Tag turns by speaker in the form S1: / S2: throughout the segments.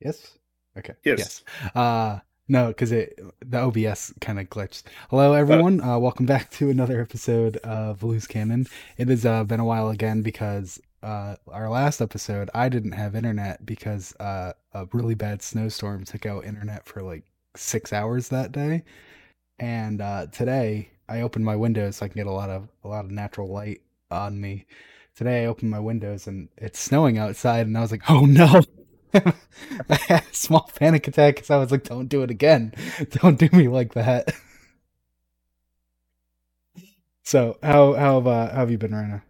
S1: Yes. Okay.
S2: Yes.
S1: Yes. Uh, no, because it the OBS kind of glitched. Hello, everyone. Uh, welcome back to another episode of Loose Cannon. It has uh, been a while again because uh, our last episode I didn't have internet because uh, a really bad snowstorm took out internet for like six hours that day, and uh, today I opened my windows so I can get a lot of a lot of natural light on me. Today I opened my windows and it's snowing outside, and I was like, "Oh no!" I had a small panic attack because I was like, "Don't do it again! Don't do me like that." So how how have uh, how have you been, Rana?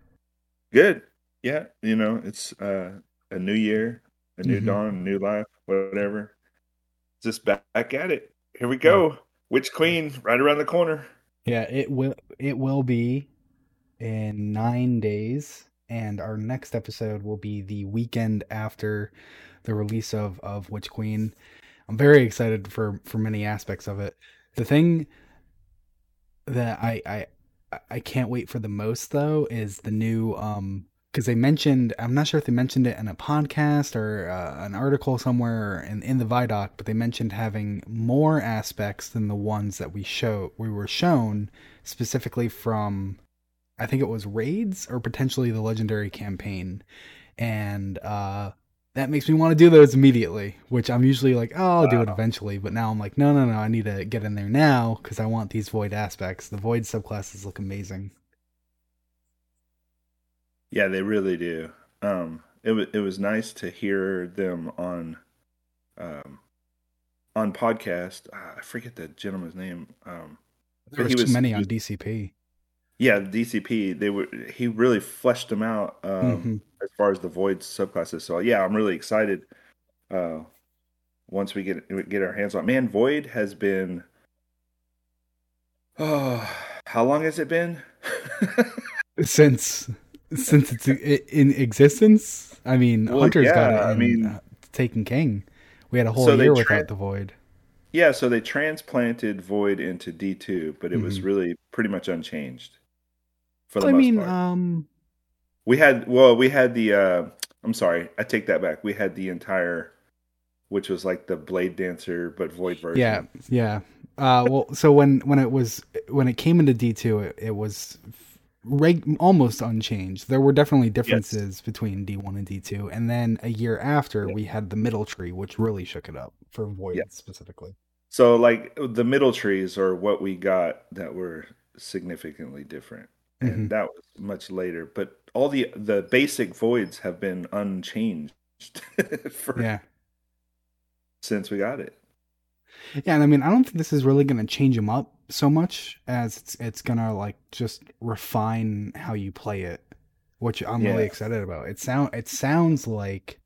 S2: Good. Yeah. You know, it's uh, a new year, a new
S1: Mhm.
S2: dawn, a new life, whatever. Just back at it. Here we go. Witch Queen right around the corner.
S1: Yeah, it will it will be in nine days, and our next episode will be the weekend after the release of of Witch Queen. I'm very excited for for many aspects of it. The thing that I I I can't wait for the most though is the new um because they mentioned I'm not sure if they mentioned it in a podcast or uh, an article somewhere in in the Vidoc, but they mentioned having more aspects than the ones that we show we were shown specifically from I think it was raids or potentially the legendary campaign, and uh that makes me want to do those immediately, which I'm usually like, oh, I'll do it eventually. But now I'm like, no, no, no, I need to get in there now because I want these void aspects. The void subclasses look amazing.
S2: Yeah, they really do. Um, it was it was nice to hear them on, um, on podcast. Ah, I forget the gentleman's name. Um,
S1: There
S2: But he
S1: was too many on DCP.
S2: Yeah, DCP. They were he really fleshed them out um,
S1: Mhm.
S2: as far as the void subclasses. So yeah, I'm really excited. Uh, once we get get our hands on, man, void has been. Oh, how long has it been?
S1: Since since it's in existence, I mean,
S2: Well,
S1: Hunter's got it.
S2: I mean-
S1: uh, Taken King. We had a whole
S2: So
S1: year
S2: tra-
S1: without the void.
S2: Yeah, so they transplanted Void into D2, but it was
S1: Mhm.
S2: really pretty much unchanged for the
S1: I
S2: most
S1: mean,
S2: part.
S1: um,
S2: we had well, we had the uh I'm sorry, I take that back. We had the entire which was like the Blade Dancer but Void version.
S1: Yeah, yeah. Uh, well, so when when it was when it came into D two, it, it was reg- almost unchanged. There were definitely differences between D one and D two, and then a year after,
S2: Yeah.
S1: we had the middle tree, which really shook it up for Void
S2: Yeah.
S1: specifically.
S2: So like the middle trees are what we got that were significantly different. And that was much later. But all the the basic voids have been unchanged for
S1: Yeah,
S2: since we got it.
S1: yeah, and I mean, I don't think this is really going to change them up so much as it's it's gonna like just refine how you play it, which I'm really excited about. It sound it sounds like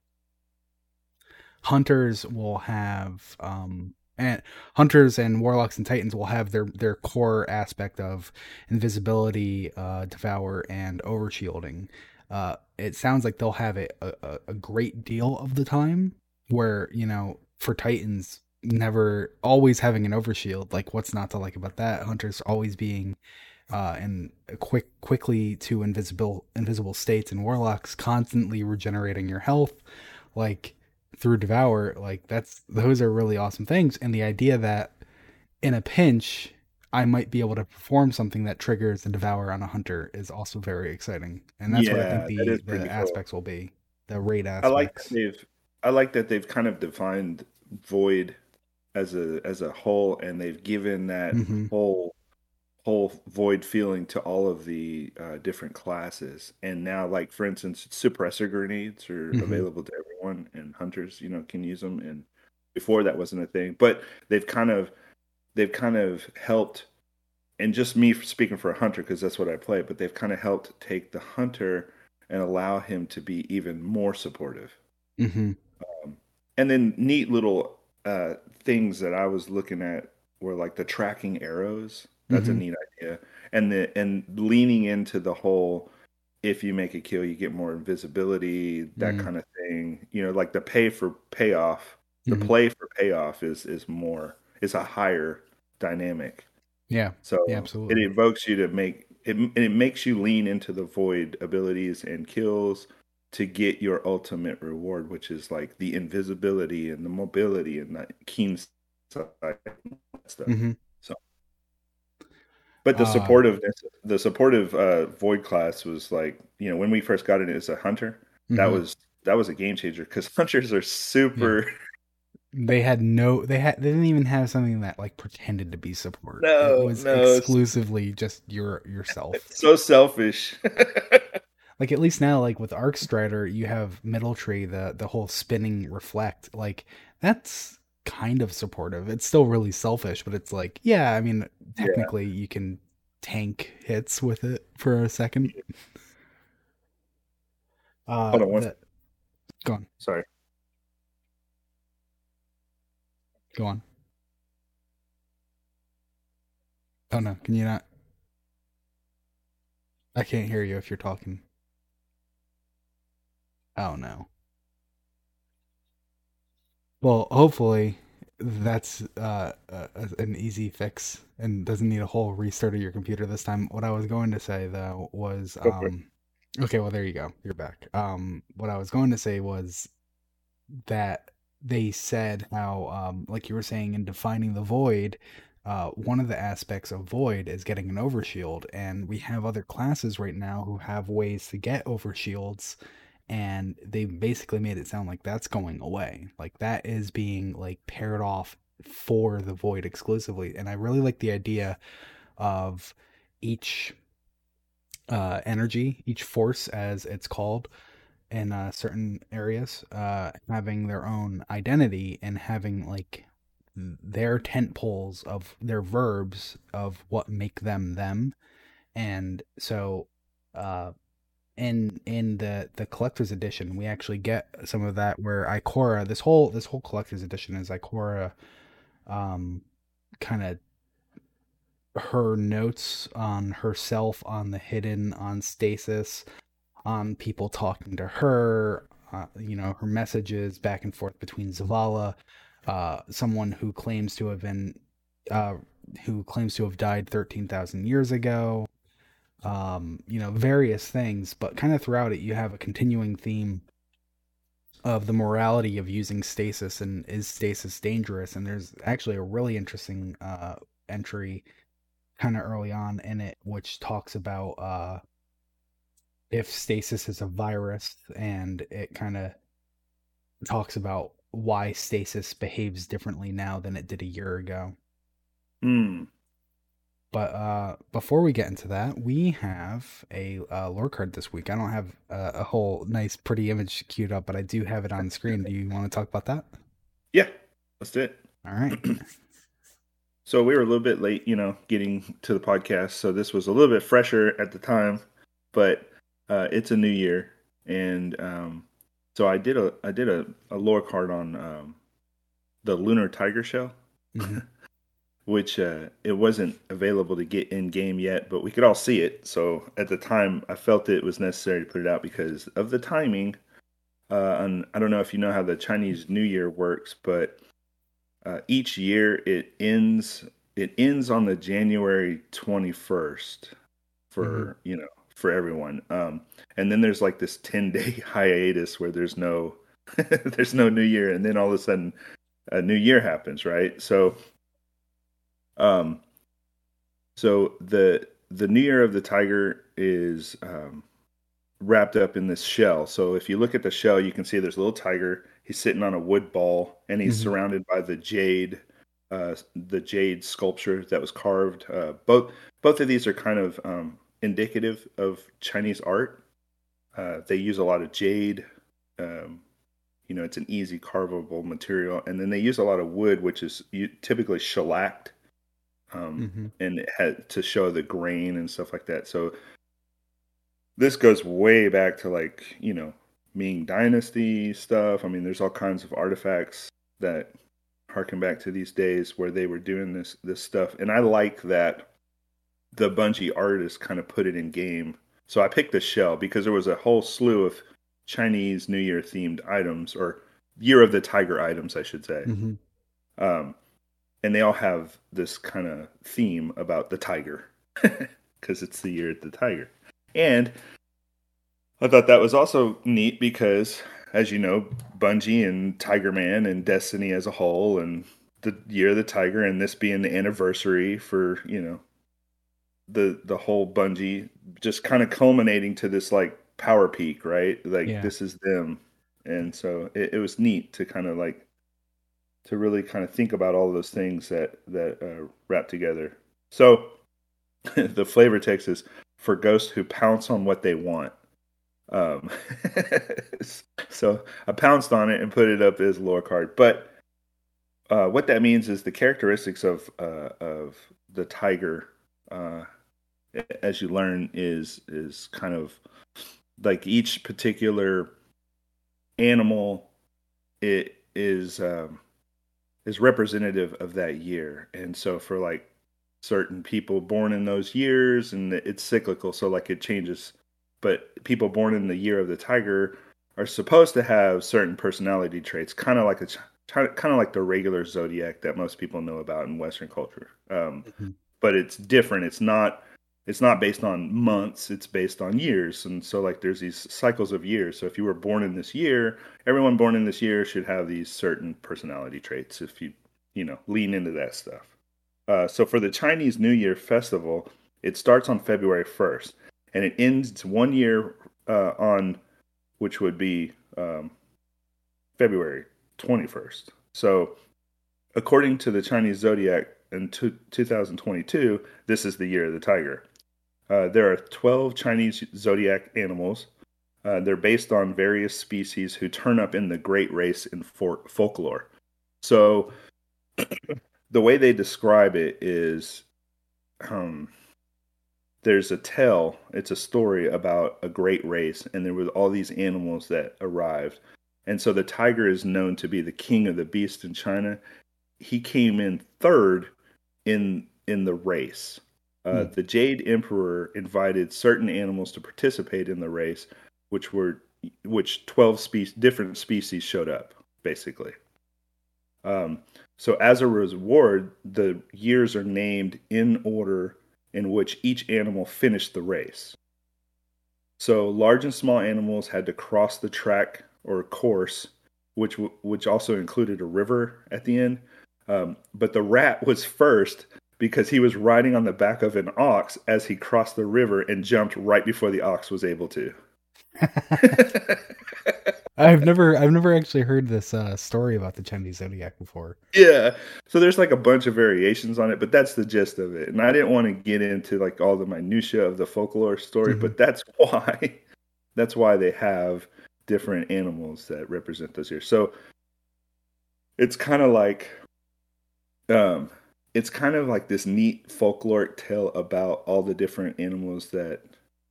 S1: hunters will have um and hunters and warlocks and titans will have their their core aspect of invisibility uh devour and overshielding. Uh it sounds like they'll have it a, a, great deal of the time where you know for titans never always having an overshield like what's not to like about that? Hunters always being uh and quick quickly to invisible invisible states and warlocks constantly regenerating your health. Like through devour like that's those are really awesome things and the idea that in a pinch i might be able to perform something that triggers the devour on a hunter is also very exciting and that's what i think the, the
S2: cool.
S1: aspects will be the raid
S2: I like that they've I like that they've kind of defined void as a as a whole and they've given that
S1: Mhm.
S2: whole whole void feeling to all of the uh, different classes. And now like for instance suppressor grenades are
S1: Mhm.
S2: available to everyone and hunters you know can use them. And before that wasn't a thing. But they've kind of they've kind of helped and just me speaking for a hunter because that's what I play but they've kind of helped take the hunter and allow him to be even more supportive.
S1: Hmm
S2: and then neat little uh, things that I was looking at were like the tracking arrows. That's
S1: Mhm.
S2: a neat idea, and the and leaning into the whole. If you make a kill, you get more invisibility. That
S1: Mm.
S2: kind of thing. You know, like the pay for payoff. The
S1: Mhm.
S2: play for payoff is is more is a higher dynamic.
S1: yeah
S2: So
S1: Yeah, absolutely.
S2: it evokes you to make it. It makes you lean into the void abilities and kills to get your ultimate reward, which is like the invisibility and the mobility and that keen stuff.
S1: hmm
S2: So, but the
S1: Uh,
S2: supportiveness, the supportive uh, void class was like, you know, when we first got it as a hunter, that
S1: Mhm.
S2: was that was a game changer because hunters are super.
S1: they had no they had they didn't even have something that like pretended to be support
S2: No,
S1: it was
S2: no, it's-
S1: exclusively just your yourself
S2: so selfish.
S1: like at least now like with arc strider you have middle tree the the whole spinning reflect like that's kind of supportive. It's still really selfish but it's like yeah i mean technically you can tank hits with it for a second. Uh
S2: Hold on one-
S1: the- go on.
S2: Sorry.
S1: go on. Oh no. Can you not? I can't hear you if you're talking. Oh no well hopefully that's uh, uh, an easy fix and doesn't need a whole restart of your computer this time. What i was going to say though was
S2: Go for it.
S1: um okay well there you go. You're back. Um what i was going to say was that they said how um like you were saying in defining the void uh one of the aspects of void is getting an overshield. And we have other classes right now who have ways to get overshields and they basically made it sound like that's going away. Like that is being like paired off for the void exclusively. And i really like the idea of each uh energy each force as it's called in uh, certain areas uh having their own identity and having like their tent poles of their verbs of what make them them. And so uh in in the the collector's edition. We actually get some of that where ikora this whole this whole collector's edition is ikora um kind of her notes on herself on the hidden on stasis on people talking to her uh, you know her messages back and forth between zavala uh someone who claims to have been uh who claims to have died 13,000 years ago um, you know, various things, but kind of throughout it, you have a continuing theme of the morality of using stasis and is stasis dangerous? And there's actually a really interesting uh, entry kind of early on in it, which talks about uh, if stasis is a virus, and it kind of talks about why stasis behaves differently now than it did a year ago.
S2: Hmm.
S1: But uh, before we get into that, we have a uh, lore card this week. I don't have a, a whole nice, pretty image queued up, but I do have it on screen. Do you want to talk about that?
S2: Yeah, let's do it.
S1: All right.
S2: So we were a little bit late, you know, getting to the podcast. So this was a little bit fresher at the time, but uh, it's a new year, and um, so I did a I did a, a lore card on um, the lunar tiger shell,
S1: Mhm.
S2: Which uh, it wasn't available to get in game yet, but we could all see it. So at the time, I felt it was necessary to put it out because of the timing. Uh, and I don't know if you know how the Chinese New Year works, but uh, each year it ends it ends on the January 21st for
S1: Mhm.
S2: you know for everyone. Um, and then there's like this 10 day hiatus where there's no there's no New Year, and then all of a sudden a New Year happens, right? So um, so the the New Year of the Tiger is um, wrapped up in this shell. So if you look at the shell, you can see there's a little tiger. He's sitting on a wood ball, and he's
S1: Mhm.
S2: surrounded by the jade, uh, the jade sculpture that was carved. Uh, both both of these are kind of um, indicative of Chinese art. Uh, they use a lot of jade. Um, you know, it's an easy carvable material, and then they use a lot of wood, which is typically shellacked um,
S1: Mhm.
S2: and it had to show the grain and stuff like that. So this goes way back to like you know Ming Dynasty stuff. I mean, there's all kinds of artifacts that harken back to these days where they were doing this this stuff, and I like that the Bungie artists kind of put it in game. So I picked the shell because there was a whole slew of Chinese New Year themed items or Year of the Tiger items, I should say
S1: Mhm.
S2: um, and they all have this kind of theme about the tiger because it's the year of the tiger and I thought that was also neat because, as you know, Bungie and Tiger Man and Destiny as a whole, and the Year of the Tiger, and this being the anniversary for you know the the whole Bungie, just kind of culminating to this like power peak, right? Like
S1: Yeah.
S2: this is them, and so it, it was neat to kind of like to really kind of think about all those things that that uh, wrap together. So the flavor text is for ghosts who pounce on what they want. Um, so I pounced on it and put it up as lore card. But uh, what that means is the characteristics of uh, of the tiger, uh, as you learn, is is kind of like each particular animal. It is um, is representative of that year, and so for like certain people born in those years, and it's cyclical, so like it changes but people born in the year of the tiger are supposed to have certain personality traits, kind of like a kind of like the regular zodiac that most people know about in Western culture. Um,
S1: hmm
S2: but it's different. It's not. It's not based on months. It's based on years, and so like there's these cycles of years. So if you were born in this year, everyone born in this year should have these certain personality traits. If you you know lean into that stuff. Uh, so for the Chinese New Year festival, it starts on February first and it ends one year uh, on which would be um, February 21st. So, according to the Chinese zodiac in 2022, this is the year of the tiger. Uh, there are 12 Chinese zodiac animals. Uh, they're based on various species who turn up in the great race in for- folklore. So, the way they describe it is um, there's a tale it's a story about a great race and there were all these animals that arrived and so the tiger is known to be the king of the beast in china he came in third in in the race uh,
S1: Hmm.
S2: the jade emperor invited certain animals to participate in the race which were which 12 species different species showed up basically um, so as a reward the years are named in order in which each animal finished the race. So large and small animals had to cross the track or course, which which also included a river at the end. Um, but the rat was first because he was riding on the back of an ox as he crossed the river and jumped right before the ox was able to.
S1: I've never I've never actually heard this uh, story about the Chinese zodiac before.
S2: yeah. So there's like a bunch of variations on it, but that's the gist of it. And I didn't want to get into like all the minutia of the folklore story,
S1: Mhm.
S2: but that's why that's why they have different animals that represent those years. So it's kind of like um it's kind of like this neat folkloric tale about all the different animals that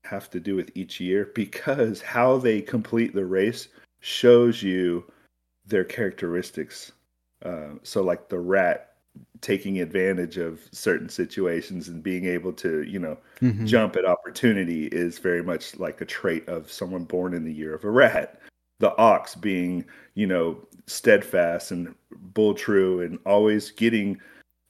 S2: have to do with each year because how they complete the race shows you their characteristics. Uh, so, like the rat taking advantage of certain situations and being able to, you know,
S1: Mhm.
S2: jump at opportunity is very much like a trait of someone born in the year of a rat. The ox being, you know, steadfast and bull true and always getting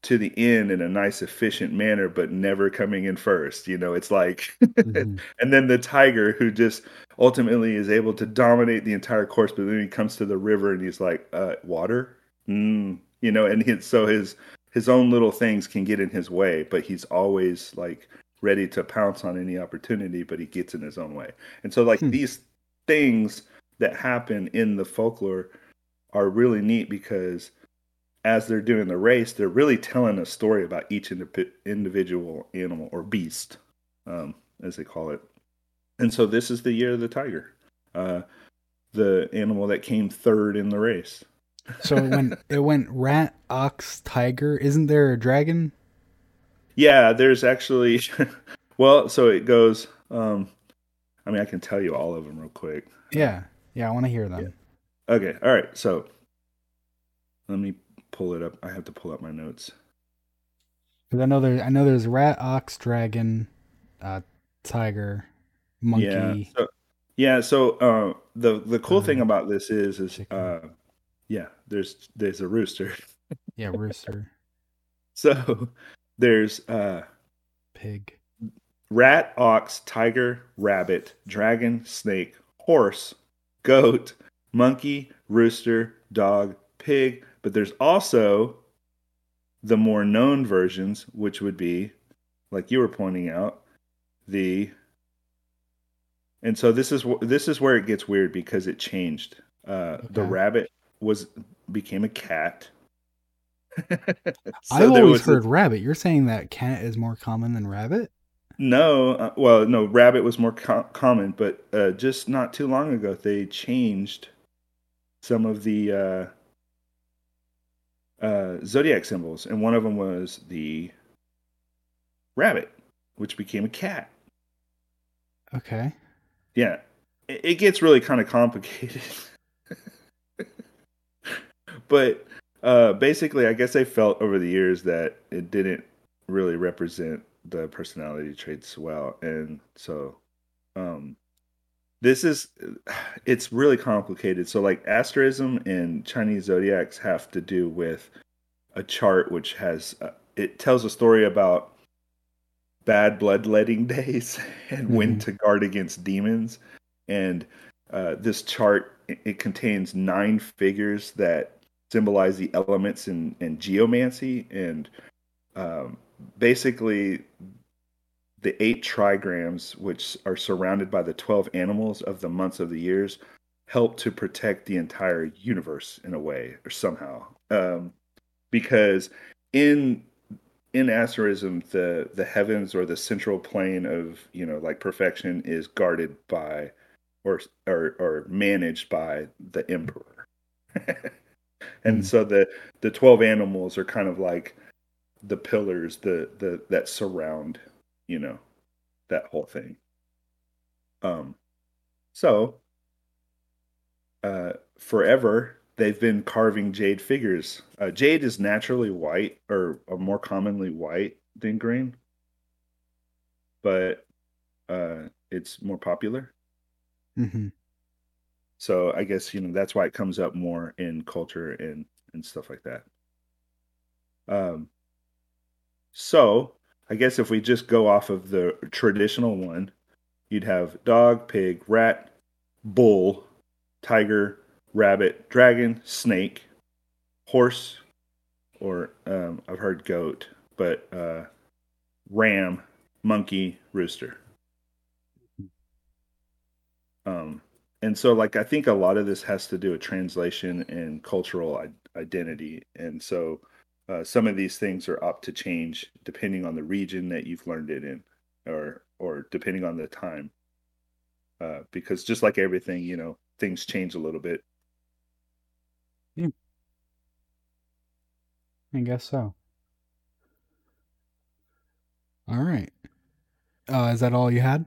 S2: to the end in a nice, efficient manner, but never coming in first. You know, it's like,
S1: Mhm.
S2: and then the tiger who just ultimately is able to dominate the entire course, but then he comes to the river and he's like, uh, water, mm, you know, and he, so his his own little things can get in his way, but he's always like ready to pounce on any opportunity, but he gets in his own way. And so, like
S1: Hmm.
S2: these things that happen in the folklore are really neat because as they're doing the race, they're really telling a story about each indi- individual animal or beast, um, as they call it. And so this is the year of the tiger, uh, the animal that came third in the race.
S1: So it went it went rat, ox, tiger. Isn't there a dragon?
S2: Yeah, there's actually, well, so it goes. Um, I mean, I can tell you all of them real quick.
S1: Yeah, yeah. I want to hear them.
S2: Okay, all right. So let me pull it up. I have to pull up my notes.
S1: Because I know there I know there's rat, ox, dragon, uh, tiger, monkey.
S2: Yeah. So, yeah. So uh, the the cool thing
S1: Uh,
S2: about this is is uh, yeah. There's there's a rooster.
S1: Yeah, rooster,
S2: So there's uh,
S1: pig.
S2: rat, ox, tiger, rabbit, dragon, snake, horse, goat, monkey, rooster, dog, pig. But there's also the more known versions, which would be, like you were pointing out, the. And so this is this is where it gets weird because it changed. Uh, okay. The rabbit was became a cat.
S1: so I've always heard a, rabbit. You're saying that cat is more common than rabbit?
S2: No, uh, well, no, rabbit was more co- common, but uh, just not too long ago they changed some of the uh, zodiac symbols, and one of them was the rabbit, which became a cat.
S1: Okay.
S2: Yeah, it, it gets really kind of complicated, but uh, basically, I guess I felt over the years that it didn't really represent the personality traits well, and so um, this is it's really complicated. So like asterism and Chinese zodiacs have to do with a chart which has uh, it tells a story about bad bloodletting days and mm-hmm. when to guard against demons and uh, this chart it contains nine figures that symbolize the elements in, in geomancy and um, basically the eight trigrams, which are surrounded by the 12 animals of the months of the years, help to protect the entire universe in a way or somehow. Um, because in in asterism, the the heavens or the central plane of you know like perfection is guarded by or or, or managed by the emperor. and mm. so the the 12 animals are kind of like the pillars the the that surround you know that whole thing. Um so uh forever they've been carving jade figures. Uh, jade is naturally white or, or more commonly white than green. But uh it's more popular.
S1: Mm-hmm.
S2: so i guess you know that's why it comes up more in culture and and stuff like that. Um so I guess if we just go off of the traditional one, you'd have dog, pig, rat, bull, tiger, rabbit, dragon, snake, horse, or um, I've heard goat, but uh, ram, monkey, rooster. Um, and so, like, I think a lot of this has to do with translation and cultural identity. And so, uh, some of these things are up to change depending on the region that you've learned it in or or depending on the time. Uh, because just like everything you know things change a little bit.
S1: Yeah i guess so. All right. Uh, is that all you had?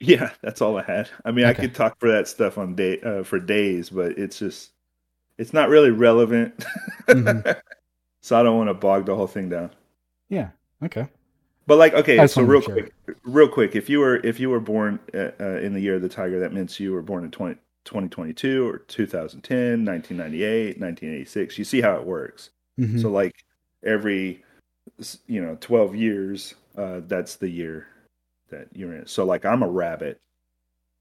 S2: Yeah that's all i had. I mean okay. i could talk for that stuff on day uh, for days but it's just it's not really relevant. Mm-hmm. so I don't want to bog the whole thing down.
S1: Yeah. Okay.
S2: But like, okay, so real quick, real quick, if you were if you were born uh, uh, in the year of the tiger, that means you were born in 20, 2022 or 2010, 1998, 1986. You see how it works. Mm-hmm. So like every you know 12 years, uh, that's the year that you're in. So like I'm a rabbit,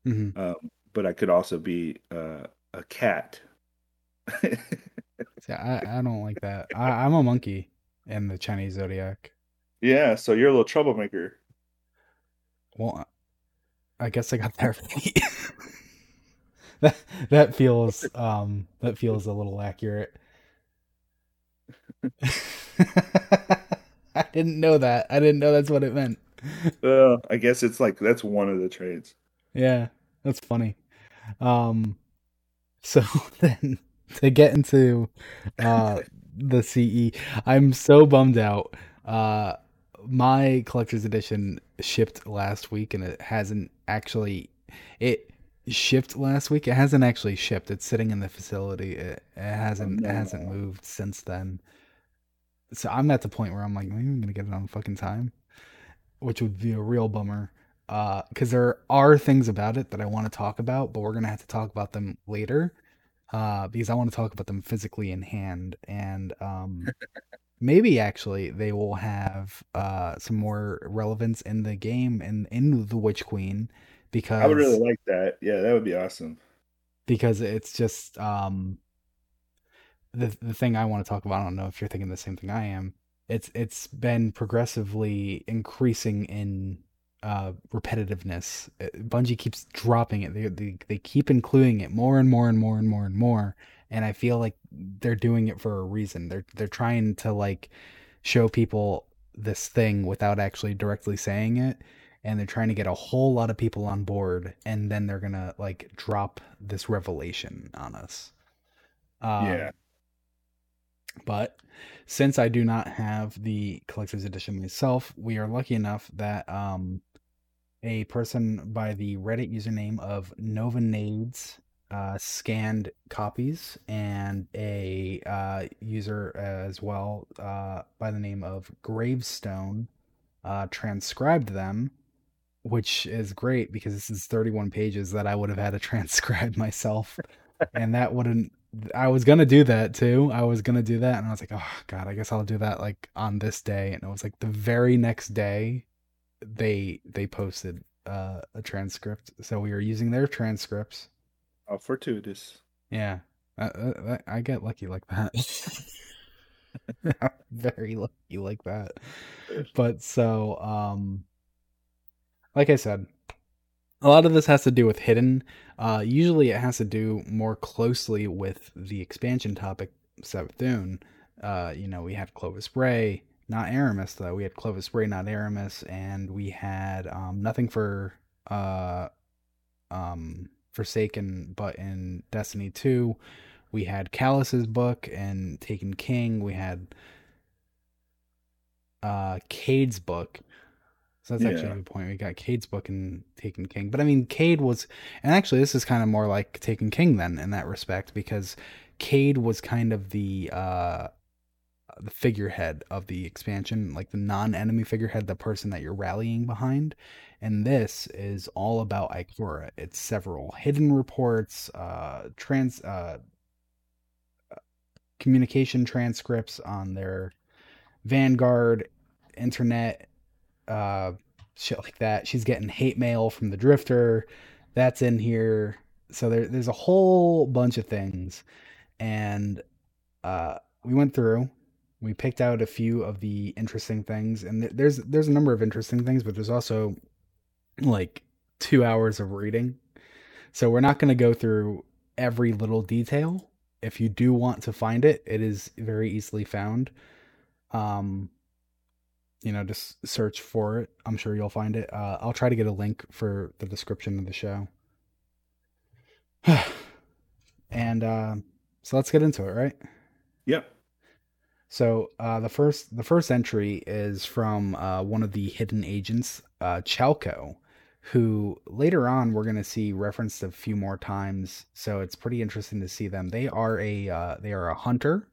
S2: mm-hmm. um, but I could also be uh, a cat.
S1: See, I, I don't like that. I, I'm a monkey in the Chinese zodiac.
S2: Yeah, so you're a little troublemaker.
S1: Well, I guess I got there. that that feels um that feels a little accurate. I didn't know that. I didn't know that's what it meant.
S2: Uh, I guess it's like that's one of the trades.
S1: Yeah, that's funny. Um, so then to get into uh, the CE. I'm so bummed out. Uh, my collector's edition shipped last week, and it hasn't actually. It shipped last week. It hasn't actually shipped. It's sitting in the facility. It, it hasn't. Oh, no. It hasn't moved since then. So I'm at the point where I'm like, maybe I'm gonna get it on fucking time, which would be a real bummer. Because uh, there are things about it that I want to talk about, but we're gonna have to talk about them later uh, because I want to talk about them physically in hand. And um, maybe actually they will have uh some more relevance in the game and in the Witch Queen because
S2: I would really like that. Yeah, that would be awesome.
S1: Because it's just um the the thing I want to talk about. I don't know if you're thinking the same thing I am. It's it's been progressively increasing in uh, repetitiveness. Uh, Bungie keeps dropping it. They, they they keep including it more and more and more and more and more. And I feel like they're doing it for a reason. They're they're trying to like show people this thing without actually directly saying it. And they're trying to get a whole lot of people on board, and then they're gonna like drop this revelation on us.
S2: Um, yeah.
S1: But since I do not have the collector's edition myself, we are lucky enough that um, a person by the Reddit username of Novanades uh, scanned copies, and a uh, user as well uh, by the name of Gravestone uh, transcribed them, which is great because this is 31 pages that I would have had to transcribe myself, and that wouldn't. I was gonna do that too. I was gonna do that, and I was like, "Oh God, I guess I'll do that like on this day." And it was like the very next day, they they posted uh, a transcript, so we were using their transcripts.
S2: Oh, fortuitous.
S1: Yeah, I, I, I get lucky like that. very lucky like that. But so, um, like I said, a lot of this has to do with hidden. Uh, usually, it has to do more closely with the expansion topic, Savathun. Uh, you know, we had Clovis Bray, not Aramis though. We had Clovis Bray, not Aramis, and we had um, nothing for uh, um, Forsaken, but in Destiny 2, we had Calus's book and Taken King. We had uh, Cayde's book. So that's yeah. actually a good point. We got Cayde's book and Taken King. But I mean, Cayde was, and actually, this is kind of more like Taken King then in that respect because Cayde was kind of the uh, the figurehead of the expansion, like the non-enemy figurehead, the person that you're rallying behind. And this is all about Ikora. It's several hidden reports, uh, trans, uh, communication transcripts on their Vanguard internet, uh, shit like that. She's getting hate mail from the Drifter. That's in here. So there, there's a whole bunch of things, and uh, we went through we picked out a few of the interesting things, and there's there's a number of interesting things, but there's also like two hours of reading. So we're not going to go through every little detail. If you do want to find it, it is very easily found. Um, you know, just search for it. I'm sure you'll find it. Uh, I'll try to get a link for the description of the show. and uh, so let's get into it, right?
S2: Yep.
S1: So uh, the first the first entry is from uh, one of the hidden agents, uh, Chalco, who later on we're going to see referenced a few more times. So it's pretty interesting to see them. They are a uh, they are a hunter,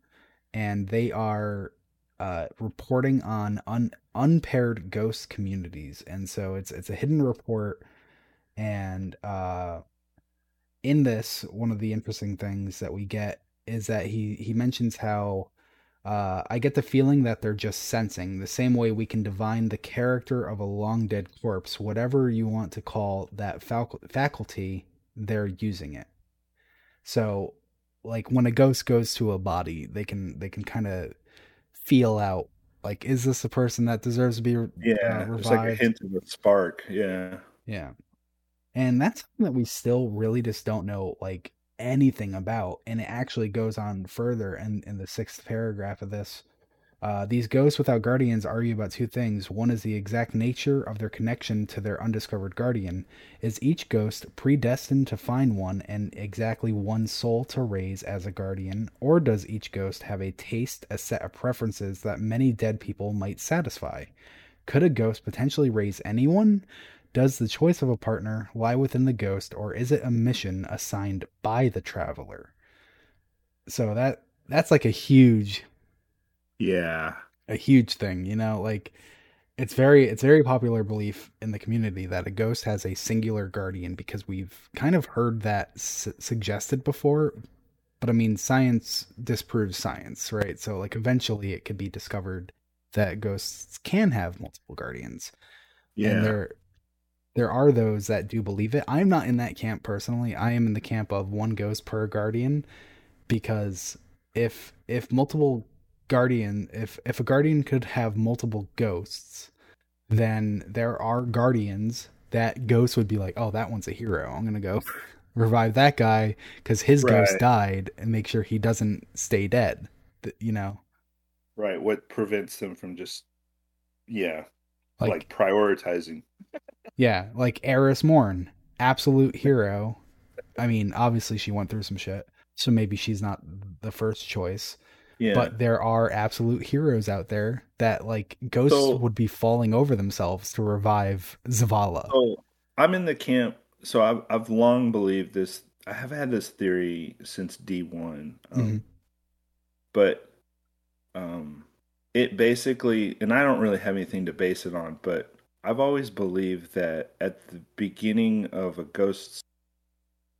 S1: and they are uh, reporting on un, unpaired ghost communities. And so it's it's a hidden report, and uh, in this, one of the interesting things that we get is that he he mentions how uh, I get the feeling that they're just sensing, the same way we can divine the character of a long dead corpse, whatever you want to call that faculty, they're using it. So, like when a ghost goes to a body, they can they can kind of feel out like is this a person that deserves to be
S2: yeah uh, it's like a hint of a spark yeah.
S1: Yeah. And that's something that we still really just don't know like anything about. And it actually goes on further in, in the sixth paragraph of this. Uh, these ghosts without guardians argue about two things. One is the exact nature of their connection to their undiscovered guardian. Is each ghost predestined to find one and exactly one soul to raise as a guardian? Or does each ghost have a taste, a set of preferences that many dead people might satisfy? Could a ghost potentially raise anyone? Does the choice of a partner lie within the ghost, or is it a mission assigned by the traveler? So that that's like a huge
S2: Yeah.
S1: A huge thing, you know, like it's very it's very popular belief in the community that a ghost has a singular guardian because we've kind of heard that su- suggested before but I mean, science disproves science, right? So, like, eventually it could be discovered that ghosts can have multiple guardians.
S2: Yeah.
S1: And there, there are those that do believe it. I'm not in that camp personally. I am in the camp of one ghost per guardian because if if multiple guardian if if a guardian could have multiple ghosts, then there are guardians that ghosts would be like, "Oh, that one's a hero. I'm going to go revive that guy cuz his
S2: Right.
S1: ghost died and make sure he doesn't stay dead." You know,
S2: Right. What prevents them from just, yeah,
S1: like,
S2: like, prioritizing?
S1: yeah, like Eris Morn, absolute hero. I mean, obviously she went through some shit, so maybe she's not the first choice.
S2: Yeah.
S1: but there are absolute heroes out there that like ghosts
S2: So-
S1: would be falling over themselves to revive Zavala.
S2: So I'm in the camp. So I've I've long believed this. I have had this theory since D1, um,
S1: Mhm.
S2: but um, it basically, and I don't really have anything to base it on, but I've always believed that at the beginning of a ghost's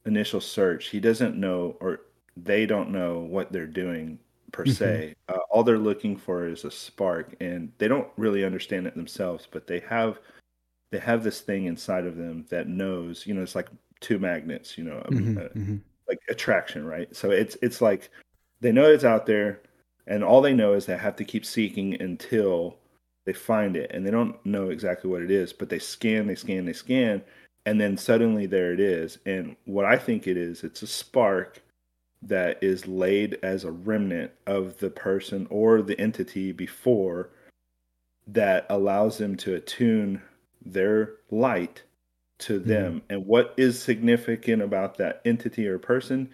S2: initial search, he doesn't know or they don't know what they're doing per
S1: Mhm.
S2: se. Uh, all they're looking for is a spark, and they don't really understand it themselves, but they have they have this thing inside of them that knows. You know, it's like two magnets. You know,
S1: Mhm,
S2: uh,
S1: mhm.
S2: like attraction, right? So it's it's like they know it's out there, and all they know is they have to keep seeking until they find it, and they don't know exactly what it is, but they scan, they scan, they scan, and then suddenly there it is. And what I think it is, it's a spark that is laid as a remnant of the person or the entity before that allows them to attune their light to hmm. them. And what is significant about that entity or person?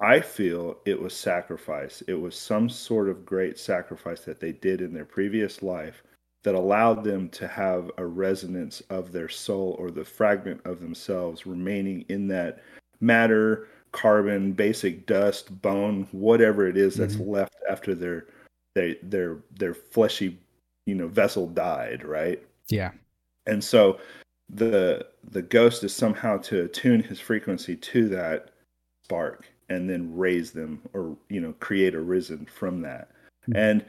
S2: I feel it was sacrifice. It was some sort of great sacrifice that they did in their previous life that allowed them to have a resonance of their soul or the fragment of themselves remaining in that matter, carbon, basic dust, bone, whatever it is that's
S1: Mhm.
S2: left after their they their their fleshy, you know, vessel died, right?
S1: Yeah.
S2: and so the the ghost is somehow to attune his frequency to that spark and then raise them or you know create a risen from that
S1: Mhm.
S2: and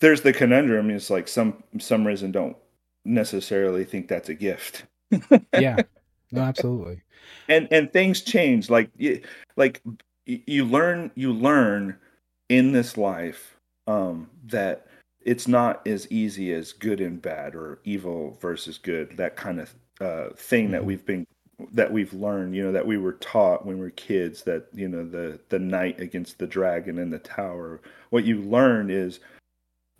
S2: there's the conundrum it's like some some risen don't necessarily think that's a gift
S1: Yeah. No, absolutely.
S2: and and things change like you, like you learn you learn in this life um that it's not as easy as good and bad or evil versus good that kind of uh thing that
S1: Mhm.
S2: we've been that we've learned you know that we were taught when we were kids that you know the the knight against the dragon in the tower. What you learn is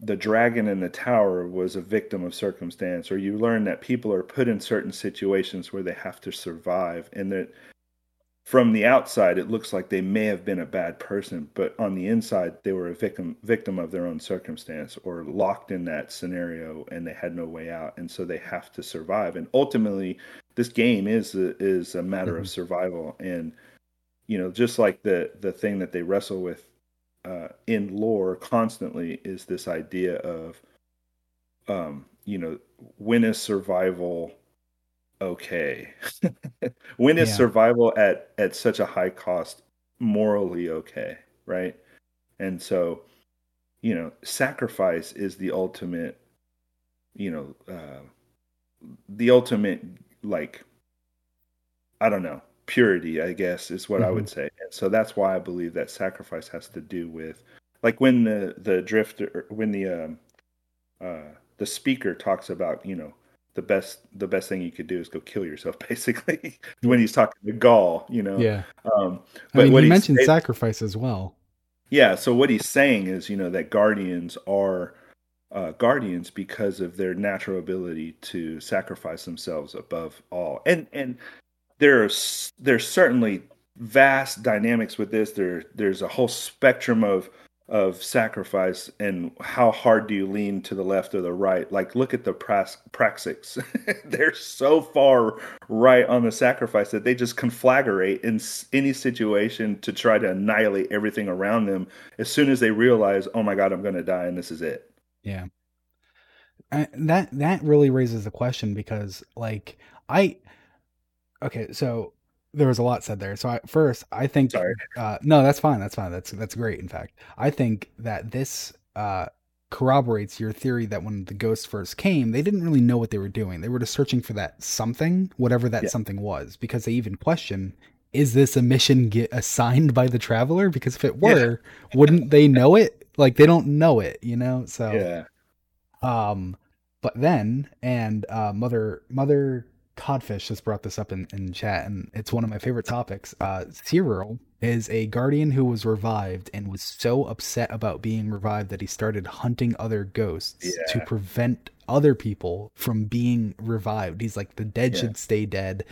S2: the dragon in the tower was a victim of circumstance or you learn that people are put in certain situations where they have to survive and that from the outside it looks like they may have been a bad person but on the inside they were a victim victim of their own circumstance or locked in that scenario and they had no way out. And so they have to survive. And ultimately this game is a, is a matter of
S1: Mhm.
S2: survival. And you know just like the the thing that they wrestle with uh, in lore constantly is this idea of um you know when is survival okay. When is
S1: Yeah.
S2: survival at at such a high cost morally okay right? And so you know sacrifice is the ultimate you know uh the ultimate like i don't know purity i guess is what i would say. And so that's why i believe that sacrifice has to do with like when the the drifter when the um uh the speaker talks about you know the best the best thing you could do is go kill yourself basically when he's talking to Ghaul you know
S1: Yeah.
S2: um
S1: I mean,
S2: what
S1: you mentioned sacrifice as well.
S2: yeah, so what he's saying is, you know, that guardians are uh, guardians because of their natural ability to sacrifice themselves above all. And and there's there's certainly vast dynamics with this. There there's a whole spectrum of of sacrifice and how hard do you lean to the left or the right? Like look at the pras- praxics. They're so far right on the sacrifice that they just conflagrate in any situation to try to annihilate everything around them as soon as they realize, "Oh my god, I'm going to die and this is it."
S1: Yeah. That that really raises the question because like I okay, so there was a lot said there. So I, first, I think
S2: Sorry.
S1: Uh, no, that's fine. That's fine. That's that's great. In fact, I think that this uh, corroborates your theory that when the ghosts first came, they didn't really know what they were doing. They were just searching for that something, whatever that
S2: Yeah.
S1: something was, because they even question. Is this a mission get assigned by the traveler? Because if it were, wouldn't they know it? Like they don't know it, you know. So
S2: Yeah.
S1: um, but then, and uh, mother mother Codfish just brought this up in, in chat, and it's one of my favorite topics. Uh, Cyril is a guardian who was revived and was so upset about being revived that he started hunting other ghosts to prevent other people from being revived. He's like, the dead
S2: Yeah.
S1: should stay dead.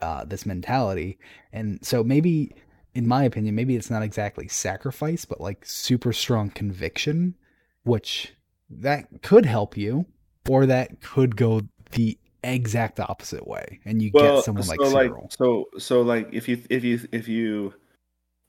S1: Uh, this mentality, and so maybe, in my opinion, maybe it's not exactly sacrifice, but like super strong conviction, which that could help you, or that could go the exact opposite way, and you get someone like
S2: so
S1: Cyril.
S2: so so like if you if you if you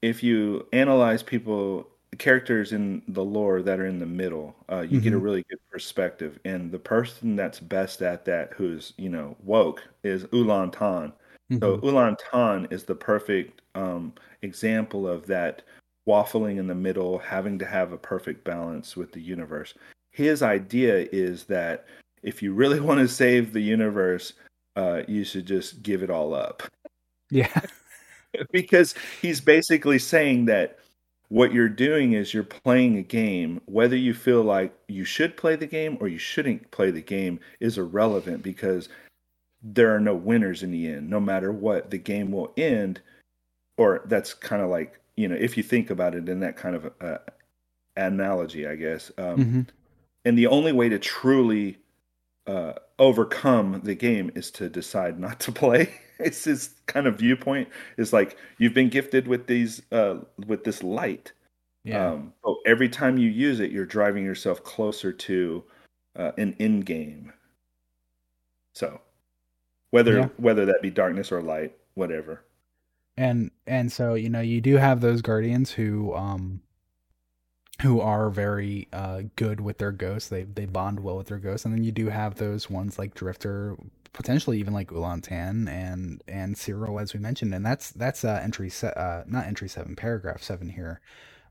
S2: if you analyze people characters in the lore that are in the middle, uh, you get a
S1: Mhm.
S2: really good perspective. And the person that's best at that, who's you know woke, is Ulan Tan. So
S1: Mhm.
S2: Ulan Tan is the perfect um, example of that waffling in the middle, having to have a perfect balance with the universe. His idea is that if you really want to save the universe, uh, you should just give it all up.
S1: yeah,
S2: because he's basically saying that what you're doing is you're playing a game, whether you feel like you should play the game or you shouldn't play the game is irrelevant because there are no winners in the end. No matter what, the game will end, or that's kind of like, you know, if you think about it in that kind of uh, analogy, I guess. Um,
S1: Mhm.
S2: and the only way to truly uh, overcome the game is to decide not to play. it's his kind of viewpoint. Is like you've been gifted with these uh, with this light.
S1: yeah,
S2: Um, but every time you use it, you're driving yourself closer to uh, an end game. So whether
S1: Yeah.
S2: whether that be darkness or light, whatever.
S1: and and so you know you do have those guardians who um who are very uh good with their ghosts they they bond well with their ghosts and then you do have those ones like drifter potentially even like ulan tan and and cyril as we mentioned and that's that's uh entry se- uh not entry seven paragraph seven here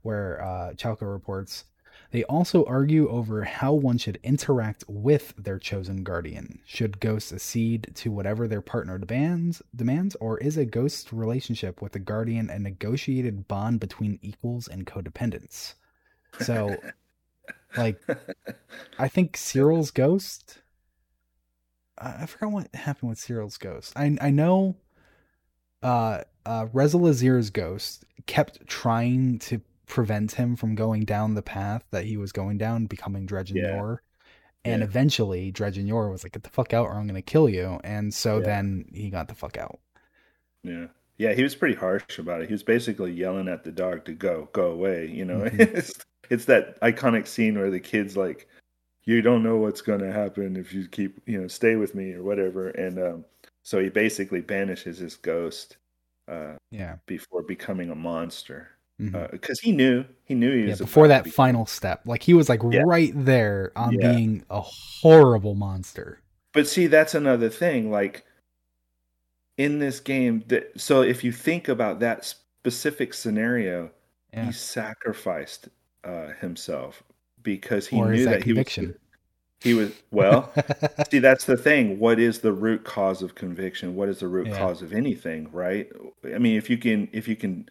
S1: where uh chalco reports they also argue over how one should interact with their chosen guardian. Should ghosts accede to whatever their partner demands, demands, or is a ghost relationship with a guardian a negotiated bond between equals and codependence? So, like, I think Cyril's ghost. I I forgot what happened with Cyril's ghost. I I know, uh, uh, Rezyl Azzir's ghost kept trying to prevent him from going down the path that he was going down, becoming Dredge and
S2: Yeah.
S1: Yor. And
S2: Yeah.
S1: eventually, Dredgen Yor was like, "Get the fuck out, or I'm gonna kill you." And so
S2: Yeah.
S1: then he got the fuck out.
S2: Yeah. Yeah, he was pretty harsh about it. He was basically yelling at the dog to go, go away. You know,
S1: Mhm.
S2: It's, that iconic scene where the kid's like, you don't know what's going to happen if you keep, you know, stay with me or whatever. And um, so he basically banishes his ghost uh,
S1: Yeah.
S2: before becoming a monster. Because he knew, he knew he
S1: yeah,
S2: was
S1: before that
S2: be-
S1: final step, like he was like
S2: Yeah.
S1: right there on
S2: Yeah.
S1: being a horrible monster.
S2: But see, that's another thing. Like in this game, that so if you think about that specific scenario,
S1: Yeah.
S2: he sacrificed uh, himself because he
S1: or
S2: knew that,
S1: that
S2: he was
S1: conviction?
S2: he was well. see, that's the thing. What is the root cause of conviction? What is the root
S1: Yeah.
S2: cause of anything? Right? I mean, if you can if you can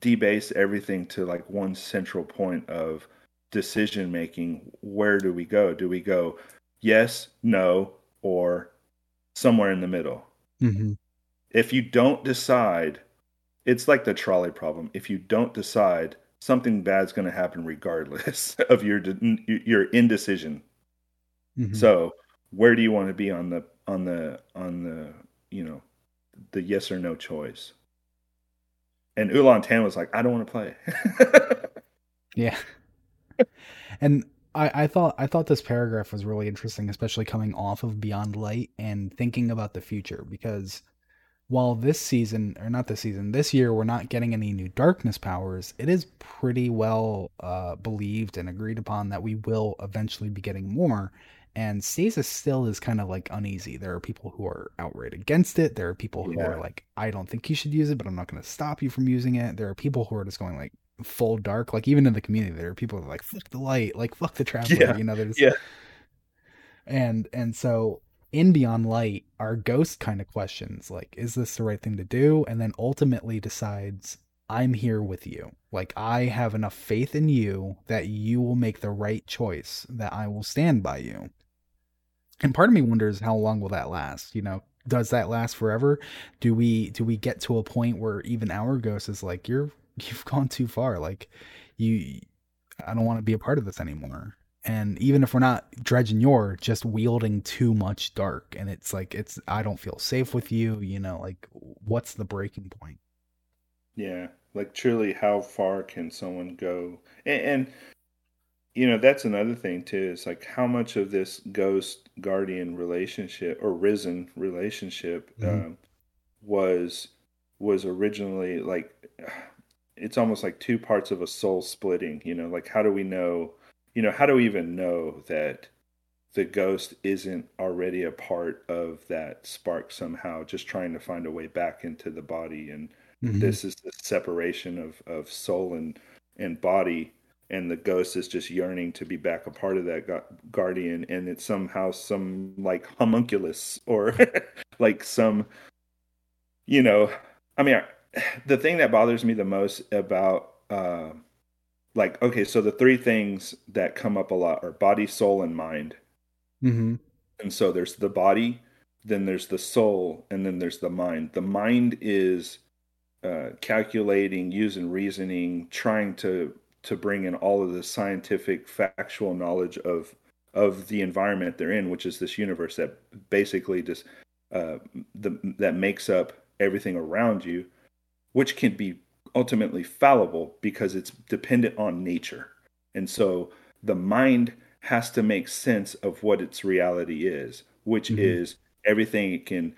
S2: debase everything to like one central point of decision making, where do we go? Do we go yes, no, or somewhere in the middle?
S1: hmm
S2: if you don't decide, it's like the trolley problem. If you don't decide, something bad's going to happen regardless of your your indecision.
S1: hmm
S2: So, where do you want to be on the on the on the you know the yes or no choice? And Ulan Tan was like, I don't want to play.
S1: Yeah. and I, I thought I thought this paragraph was really interesting, especially coming off of Beyond Light and thinking about the future, because while this season or not this season, this year we're not getting any new darkness powers, it is pretty well uh, believed and agreed upon that we will eventually be getting more. and stasis still is kind of like uneasy. There are people who are outright against it. There are people who
S2: Yeah.
S1: are like, I don't think you should use it, but I'm not going to stop you from using it. There are people who are just going like full dark. Like even in the community, there are people who are like, fuck the light, like fuck the traveler.
S2: Yeah.
S1: You know, there's
S2: Yeah.
S1: and and so in Beyond Light, our ghost kind of questions like, is this the right thing to do? And then ultimately decides, I'm here with you. Like I have enough faith in you that you will make the right choice, that I will stand by you. And part of me wonders how long will that last? You know, does that last forever? Do we do we get to a point where even our ghost is like, you're you've gone too far. Like you I don't want to be a part of this anymore and even if we're not Dredgen Yor just wielding too much dark and it's like it's i don't feel safe with you you know like what's the breaking point
S2: Yeah, like truly, how far can someone go? And, and you know, that's another thing too. Is like how much of this ghost guardian relationship or risen relationship
S1: Mhm.
S2: um, was was originally like it's almost like two parts of a soul splitting. You know, like how do we know? You know, how do we even know that the ghost isn't already a part of that spark somehow, just trying to find a way back into the body and
S1: Mhm.
S2: this is the separation of, of soul and and body and the ghost is just yearning to be back a part of that guardian and it's somehow some like homunculus or like some you know i mean I- the thing that bothers me the most about uh like okay so the three things that come up a lot are body soul and mind
S1: Mhm.
S2: and so there's the body, then there's the soul, and then there's the mind. The mind is uh, calculating, using reasoning, trying to to bring in all of the scientific, factual knowledge of of the environment they're in, which is this universe that basically just uh, the, that makes up everything around you, which can be ultimately fallible because it's dependent on nature. And so the mind has to make sense of what its reality is, which
S1: Mhm.
S2: is everything it can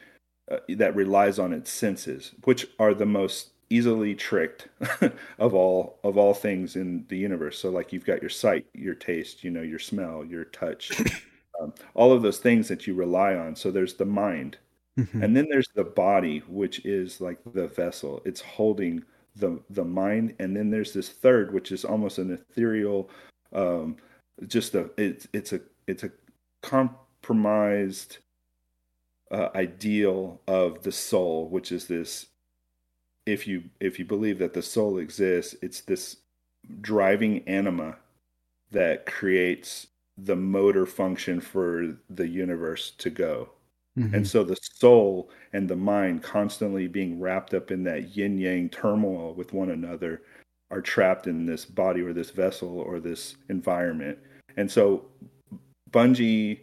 S2: uh, that relies on its senses, which are the most easily tricked of all of all things in the universe. So like you've got your sight, your taste, you know, your smell, your touch, um, all of those things that you rely on. So there's the mind,
S1: Mhm.
S2: and then there's the body, which is like the vessel. It's holding the the mind, and then there's this third, which is almost an ethereal, um, just a it's it's a it's a compromised uh, ideal of the soul, which is this. If you if you believe that the soul exists, it's this driving anima that creates the motor function for the universe to go.
S1: Mhm.
S2: And so the soul and the mind constantly being wrapped up in that yin yang turmoil with one another are trapped in this body or this vessel or this environment. And so Bungie,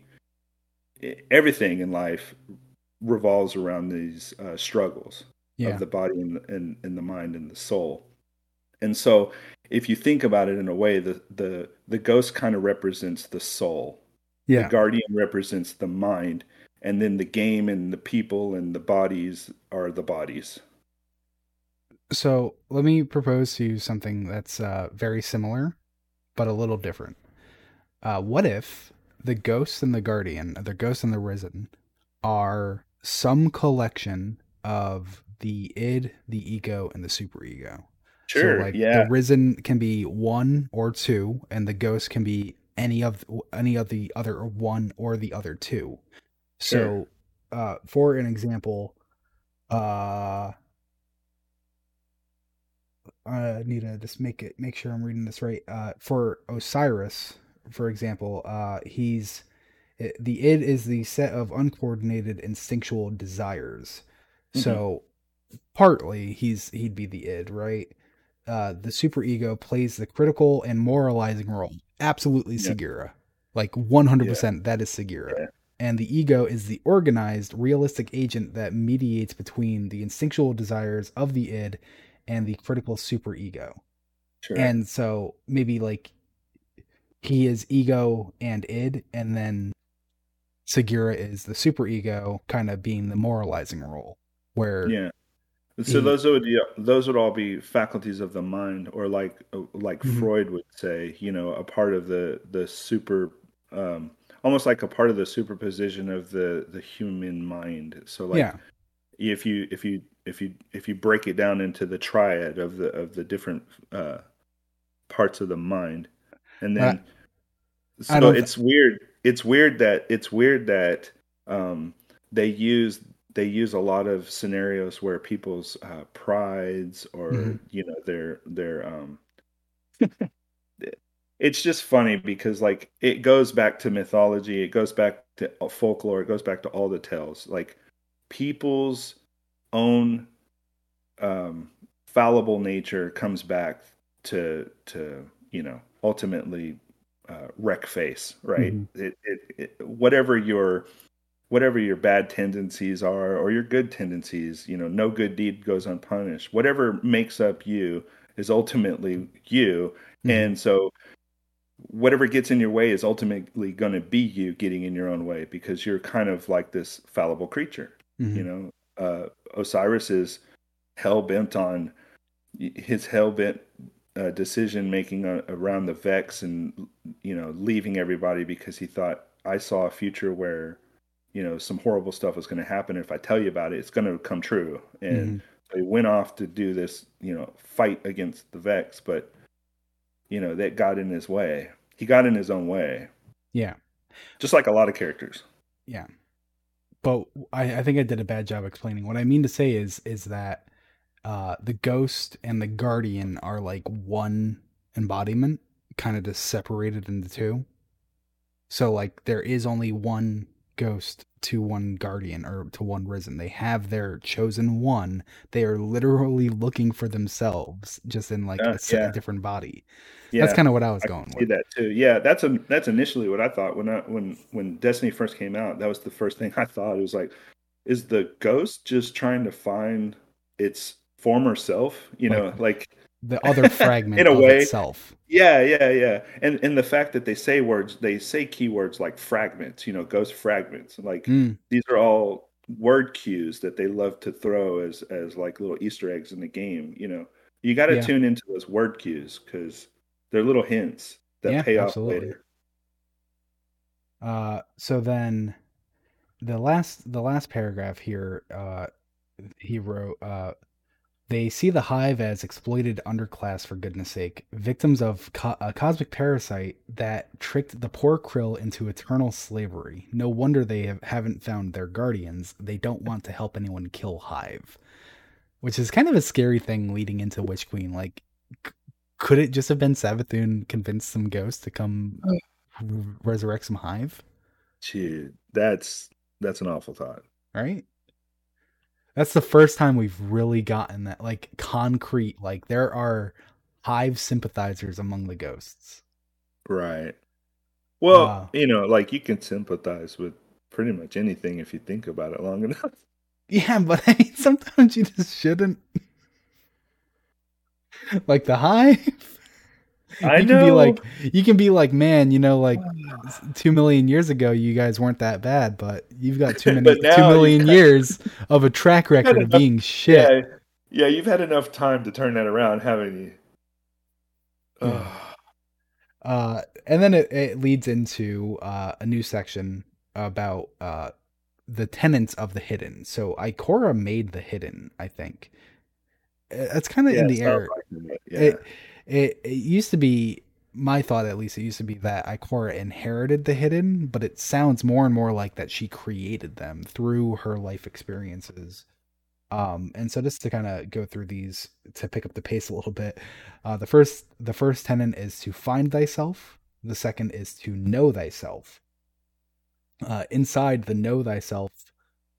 S2: everything in life revolves around these uh, struggles
S1: yeah
S2: of the body and, and, and the mind and the soul. And so if you think about it in a way, the, the, the ghost kind of represents the soul
S1: yeah
S2: the guardian represents the mind and then the game and the people and the bodies are the bodies.
S1: So let me propose to you something that's uh, very similar but a little different. Uh, what if the ghost and the guardian the ghost and the risen are some collection of the id the ego and the superego?
S2: Sure
S1: so like
S2: yeah.
S1: the risen can be one or two, and the ghost can be any of any of the other one or the other two. So, uh, for an example, uh, I need to just make it make sure I'm reading this right. Uh, for Osiris, for example, uh, he's the id is the set of uncoordinated instinctual desires.
S2: Mhm.
S1: So partly he's he'd be the id, right? Uh, the superego plays the critical and moralizing role. Absolutely
S2: Yeah.
S1: Sagira. Like 100% that is Sagira.
S2: Yeah.
S1: And the ego is the organized, realistic agent that mediates between the instinctual desires of the id and the critical superego.
S2: sure
S1: And so maybe like he is ego and id, and then Sagira is the superego, kind of being the moralizing role. Where
S2: yeah so
S1: he-
S2: those would be, those would all be faculties of the mind or like like
S1: Mhm.
S2: freud would say you know a part of the the super um almost like a part of the superposition of the the human mind. So like
S1: yeah.
S2: if you if you if you if you break it down into the triad of the of the different uh parts of the mind and then
S1: I
S2: so it's weird it's weird that it's weird that um they use they use a lot of scenarios where people's uh prides or
S1: Mhm.
S2: you know their their um it's just funny because like it goes back to mythology it goes back to folklore it goes back to all the tales like people's own um fallible nature comes back to to you know ultimately uh, wreck face right
S1: Mhm.
S2: it, it, it whatever your whatever your bad tendencies are or your good tendencies you know no good deed goes unpunished whatever makes up you is ultimately you
S1: Mhm.
S2: and so whatever gets in your way is ultimately going to be you getting in your own way because you're kind of like this fallible creature
S1: Mhm.
S2: you know uh osiris is hell-bent on his hell-bent uh, decision making uh, around the vex and you know leaving everybody because he thought i saw a future where you know some horrible stuff was going to happen if i tell you about it it's going to come true and
S1: Mhm.
S2: so he went off to do this you know fight against the vex but you know that got in his way he got in his own way
S1: yeah.
S2: just like a lot of characters
S1: Yeah. But I, I think I did a bad job explaining. What I mean to say is is that uh the ghost and the guardian are like one embodiment, kind of just separated into two. So like there is only one ghost to one guardian or to one risen. They have their chosen one. They are literally looking for themselves just in like
S2: Yeah,
S1: a,
S2: yeah.
S1: different body.
S2: yeah
S1: That's kind of what I was
S2: I
S1: going with.
S2: that too. Yeah, that's a that's initially what I thought when I when when Destiny first came out. That was the first thing I thought. It was like, is the ghost just trying to find its former self? You know, like
S1: The other fragment
S2: In a
S1: of
S2: way,
S1: itself.
S2: yeah, yeah, yeah. And and the fact that they say words, they say keywords like fragments. You know, ghost fragments. Like
S1: Mm,
S2: these are all word cues that they love to throw as as like little Easter eggs in the game. You know, you got to
S1: Yeah.
S2: tune into those word cues because they're little hints that
S1: Yeah,
S2: pay
S1: absolutely.
S2: off later.
S1: Uh, so then the last the last paragraph here, uh, he wrote, uh, they see the hive as exploited underclass for goodness sake, victims of co- a cosmic parasite that tricked the poor krill into eternal slavery. No wonder they have, haven't found their guardians. They don't want to help anyone kill hive, which is kind of a scary thing leading into Witch Queen. Like, c- could it just have been Savathun convinced some ghost to come resurrect some hive?
S2: Dude, that's that's an awful thought.
S1: right? That's the first time we've really gotten that like concrete like there are hive sympathizers among the ghosts.
S2: Right. Well,
S1: Wow.
S2: you know, like you can sympathize with pretty much anything if you think about it long enough.
S1: Yeah, but I mean sometimes you just shouldn't like the hive.
S2: I
S1: you can be like you can be like, man, you know, like two million years ago you guys weren't that bad, but you've got too many two million years of a track record of
S2: enough-
S1: being shit.
S2: Yeah, yeah, you've had enough time to turn that around, haven't you?
S1: Yeah. Uh, and then it, it leads into uh, a new section about uh, the tenets of the hidden. So Ikora made the hidden, I think. Uh, That's kind of
S2: yeah,
S1: in the air.
S2: like it, yeah.
S1: It, it it used to be my thought at least. It used to be that Ikora inherited the hidden, but it sounds more and more like that she created them through her life experiences. Um, and so just to kind of go through these to pick up the pace a little bit, uh, the first the first tenet is to find thyself. The second is to know thyself. Uh, inside the know thyself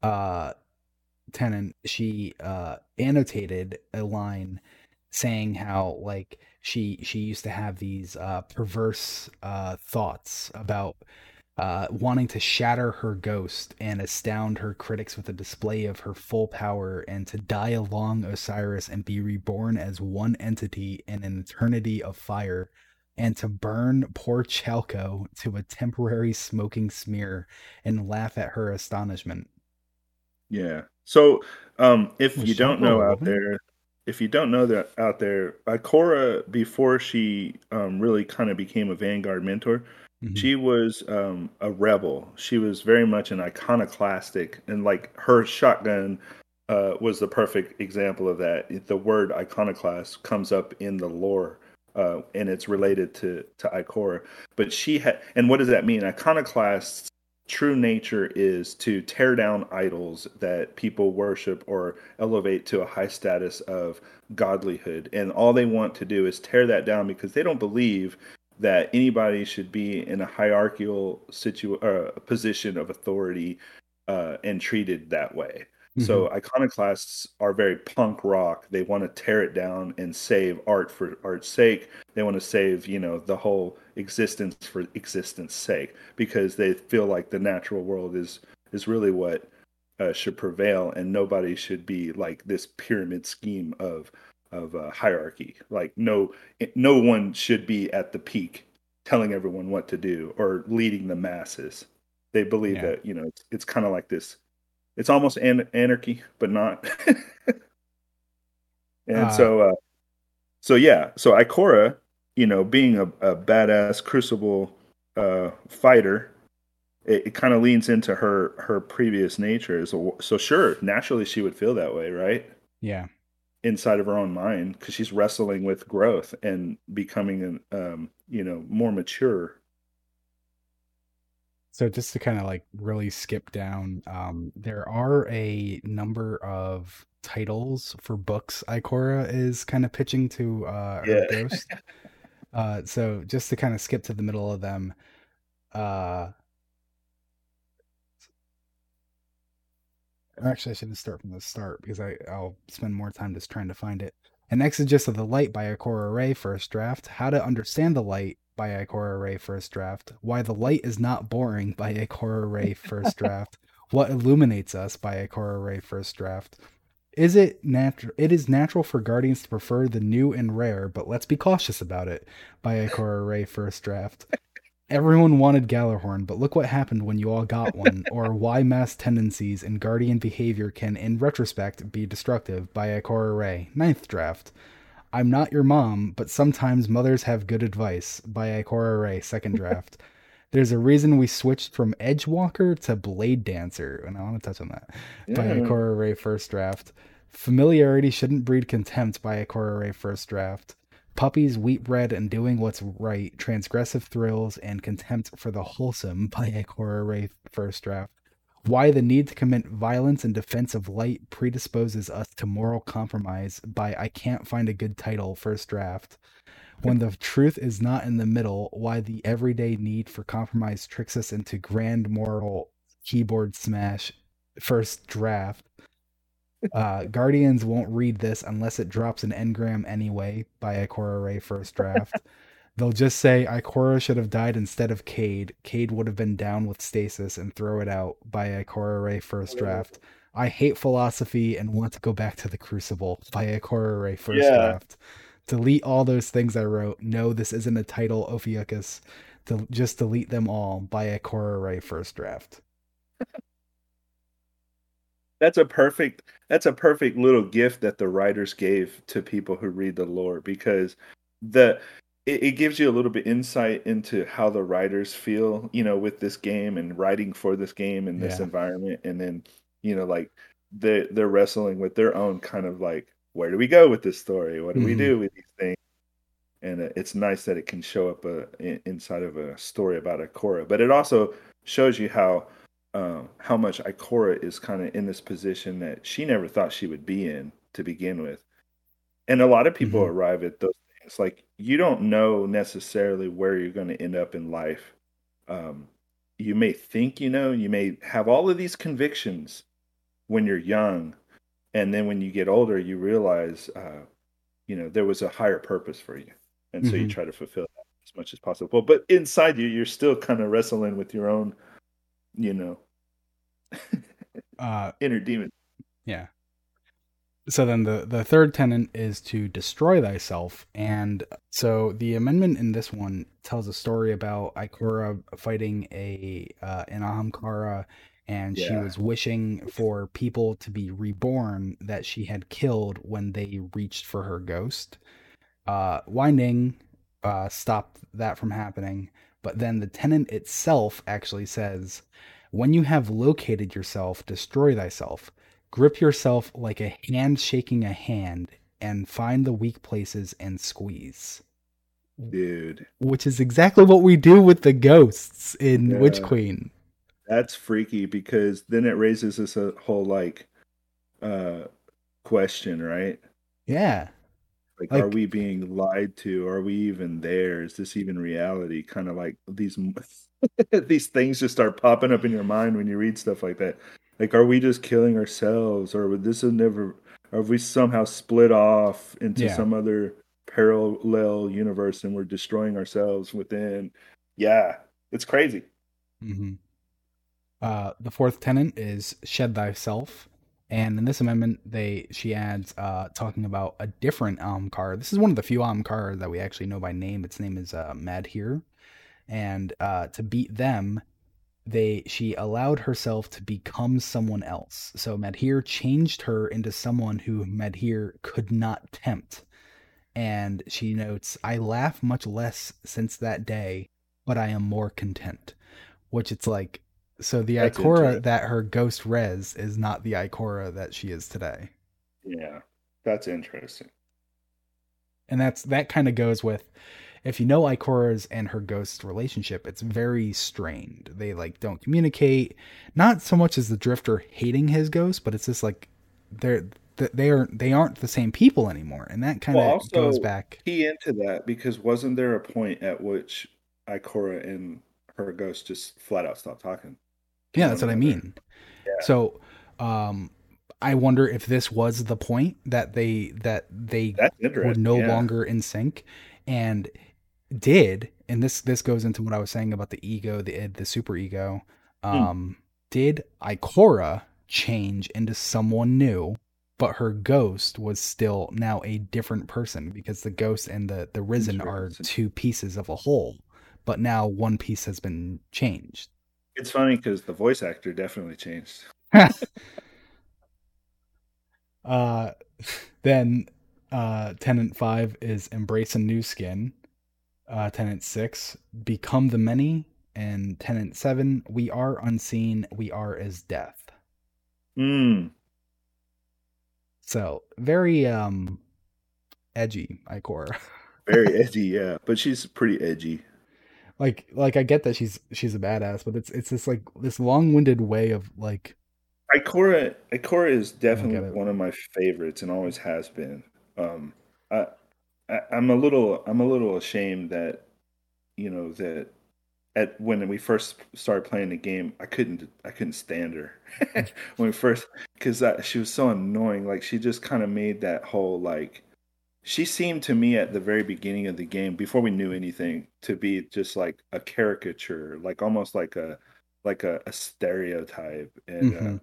S1: uh, tenant, she uh, annotated a line saying how like she she used to have these uh, perverse uh, thoughts about uh, wanting to shatter her ghost and astound her critics with a display of her full power and to die along Osiris and be reborn as one entity in an eternity of fire and to burn poor Chalco to a temporary smoking smear and laugh at her astonishment.
S2: Yeah. So, um, if
S1: Was
S2: you don't know out there, if you don't know that out there, Ikora, before she um, really kind of became a Vanguard mentor, Mm-hmm. She was um, a rebel. She was very much an iconoclastic, and like her shotgun uh, was the perfect example of that. The word iconoclast comes up in the lore, uh, and it's related to to Ikora. But she had, and what does that mean? Iconoclasts true nature is to tear down idols that people worship or elevate to a high status of godlyhood and all they want to do is tear that down because they don't believe that anybody should be in a hierarchical situ- uh, position of authority uh, and treated that way. Mm-hmm. So iconoclasts are very punk rock. They want to tear it down and save art for art's sake. They want to save, you know, the whole existence for existence sake because they feel like the natural world is is really what uh, should prevail and nobody should be like this pyramid scheme of of uh, hierarchy. Like no no one should be at the peak telling everyone what to do or leading the masses. They believe yeah. that you know it's, it's kind of like this. It's almost an- anarchy, but not. and uh, so, uh, so yeah, so Ikora, you know, being a, a badass Crucible uh, fighter, it, it kind of leans into her her previous nature. So, so sure, naturally she would feel that way, right?
S1: Yeah
S2: inside of her own mind because she's wrestling with growth and becoming an um, you know more mature
S1: so just to kind of like really skip down um, there are a number of titles for books ikora is kind of pitching to uh yeah. ghost uh so just to kind of skip to the middle of them uh Actually, I shouldn't start from the start because I, I'll spend more time just trying to find it. An Exegesis of the Light by Ikora Rey, first draft. How to Understand the Light by Ikora Rey, first draft. Why the Light is Not Boring by Ikora Rey, first draft. what Illuminates Us by Ikora Rey, first draft. Is it natural? It is natural for Guardians to prefer the new and rare, but let's be cautious about it. By Ikora Rey, first draft. Everyone wanted Gjallarhorn, but look what happened when you all got one, or why mass tendencies and guardian behavior can, in retrospect, be destructive by Ikora Rey, Ninth draft. I'm not your mom, but sometimes mothers have good advice by Ikora Rey, Second draft. There's a reason we switched from Edgewalker to Blade Dancer, and I want to touch on that. Yeah. By Ikora Rey, First draft. Familiarity shouldn't breed contempt by Ikora Rey, First draft puppies, wheat bread, and doing what's right, transgressive thrills, and contempt for the wholesome by Ikora Rey first draft. Why the need to commit violence in defense of light predisposes us to moral compromise by I can't find a good title first draft. When the truth is not in the middle, why the everyday need for compromise tricks us into grand moral keyboard smash first draft uh, Guardians won't read this unless it drops an engram anyway by Ikora Rey first draft. They'll just say Ikora should have died instead of Cayde. Cayde would have been down with stasis and throw it out by Ikora Rey first draft. I hate philosophy and want to go back to the Crucible by Ikora Rey first yeah. draft. Delete all those things I wrote. No, this isn't a title, Ophiuchus. To just delete them all by Ikora Rey first draft
S2: that's a perfect that's a perfect little gift that the writers gave to people who read the lore because the it, it, gives you a little bit insight into how the writers feel you know with this game and writing for this game and this yeah. environment and then you know like they they're wrestling with their own kind of like where do we go with this story what do mm-hmm. we do with these things and it's nice that it can show up uh, inside of a story about Ikora but it also shows you how um, how much Ikora is kind of in this position that she never thought she would be in to begin with. And a lot of people mm-hmm. arrive at those things like you don't know necessarily where you're going to end up in life. Um, you may think you know, you may have all of these convictions when you're young, and then when you get older, you realize, uh, you know, there was a higher purpose for you, and mm-hmm. so you mm-hmm. try to fulfill that as much as possible. But inside you, you're still kind of wrestling with your own, you know, uh, inner demon.
S1: Yeah. So then the the third tenant is to destroy thyself, and so the amendment in this one tells a story about Ikora fighting a uh, an Ahamkara, and yeah. she was wishing for people to be reborn that she had killed when they reached for her ghost. Uh, Winding uh, stopped that from happening, But then the tenant itself actually says, When you have located yourself, destroy thyself. Grip yourself like a hand shaking a hand and find the weak places and squeeze.
S2: Dude,
S1: Which is exactly what we do with the ghosts in Witch Queen.
S2: that's freaky because then it raises this whole like uh question, right?
S1: Yeah.
S2: Like,
S1: Like-
S2: are we being lied to? Are we even there? Is this even reality? Kind of like these these things just start popping up in your mind when you read stuff like that. Like, are we just killing ourselves, or would this have never? Or have we somehow split off into
S1: Yeah.
S2: some other parallel universe and we're destroying ourselves within? Yeah, it's crazy.
S1: hmm Uh, the fourth tenant is shed thyself, and in this amendment, they she adds uh, talking about a different Amkar. This is one of the few Amkar that we actually know by name. Its name is uh, Madhir, and uh, to beat them, they she allowed herself to become someone else. So Madhir changed her into someone who Madhir could not tempt. And she notes, "I laugh much less since that day, but I am more content." Which it's like, so the
S2: That's
S1: Ikora that her ghost res is not the Ikora that she is today.
S2: Yeah, that's interesting.
S1: and that's that kind of goes with if you know Ikora's and her ghost relationship, it's very strained. They like don't communicate. Not so much as the Drifter hating his ghost, but it's just like they're they are they aren't the same people anymore, and that kind of
S2: Well,
S1: goes back.
S2: Key into that because wasn't there a point at which Ikora and her ghost just flat out stopped talking?
S1: Yeah, that's what I mean. So, um, I wonder if this was the point that they that they were no
S2: yeah.
S1: longer in sync and did and this this goes into what i was saying about the ego the id, the super ego
S2: Hmm.
S1: um did ikora change into someone new but her ghost was still now a different person because the ghost and the the risen are two pieces of a whole but now one piece has been changed
S2: It's funny because the voice actor definitely changed.
S1: uh then uh tenant 5 is embrace a new skin uh tenant 6 become the many and tenant 7 we are unseen we are as death
S2: Mm,
S1: so very um edgy ikora
S2: very edgy, yeah. But she's pretty edgy.
S1: like like i get that she's she's a badass but it's it's this like this long-winded way of like
S2: Ikora, Ikora is definitely one of my favorites and always has been. Um, I, I, I'm a little, I'm a little ashamed that, you know, that at when we first started playing the game, I couldn't, I couldn't stand her when we first, because she was so annoying. Like she just kind of made that whole like, she seemed to me at the very beginning of the game, before we knew anything, to be just like a caricature, like almost like a, like a, a stereotype, and. Uh,
S1: Mhm.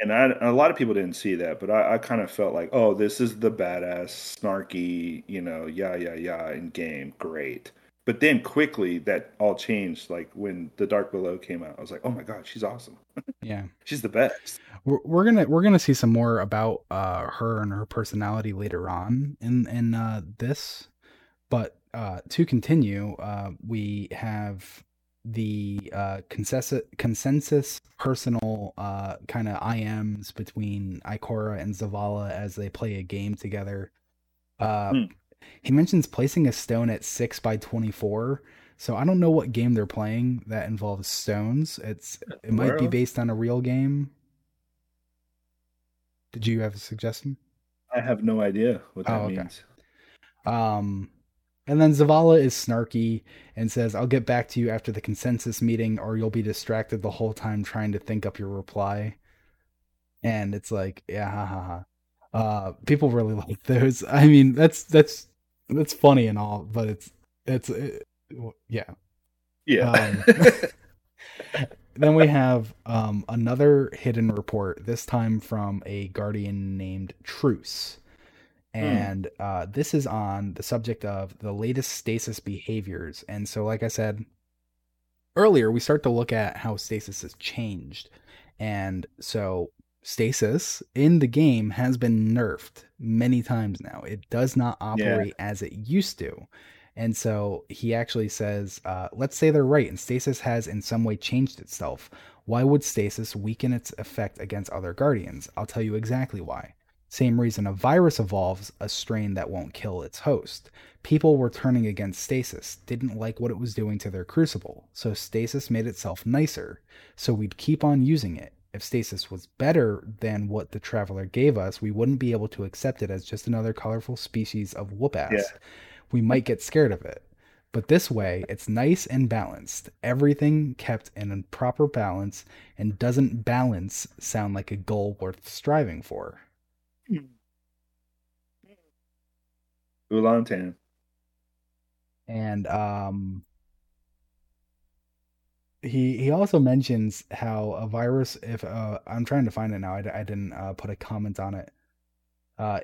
S2: And I, a lot of people didn't see that, but I, I kind of felt like, oh, this is the badass, snarky, you know, yeah, yeah, yeah, in game, great. But then quickly that all changed. Like when the Dark Below came out, I was like, oh my god, she's awesome.
S1: yeah
S2: She's the best.
S1: we're, we're gonna we're gonna see some more about uh her and her personality later on in in uh this but uh to continue uh we have the uh consensus consensus personal uh kind of ims between ikora and zavala as they play a game together uh
S2: Hmm.
S1: he mentions placing a stone at 6 by 24 so i don't know what game they're playing that involves stones it's it might be based on a real game did you have a suggestion?
S2: I have no idea what that
S1: Oh, okay.
S2: means.
S1: Um, and then Zavala is snarky and says, I'll get back to you after the consensus meeting, or you'll be distracted the whole time trying to think up your reply. And it's like, yeah, ha ha ha. Uh, people really like those. I mean, that's that's that's funny and all, but it's it's it, yeah.
S2: Yeah.
S1: Um, then we have um, another hidden report, this time from a guardian named Truce. And uh, this is on the subject of the latest stasis behaviors. And so, like I said earlier, we start to look at how stasis has changed. And so, stasis in the game has been nerfed many times now. It does not operate as it used to. And so he actually says, uh, let's say they're right, and stasis has in some way changed itself. Why would stasis weaken its effect against other guardians? I'll tell you exactly why. Same reason a virus evolves a strain that won't kill its host. People were turning against stasis, didn't like what it was doing to their crucible, so stasis made itself nicer, so we'd keep on using it. If stasis was better than what the traveler gave us, we wouldn't be able to accept it as just another colorful species of whoop ass. Yeah. We might get scared of it. But this way, it's nice and balanced. Everything kept in a proper balance and doesn't balance sound like a goal worth striving for.
S2: Ulan Tan.
S1: And um he he also mentions how a virus if uh, I'm trying to find it now I, I didn't uh, put a comment on it. Uh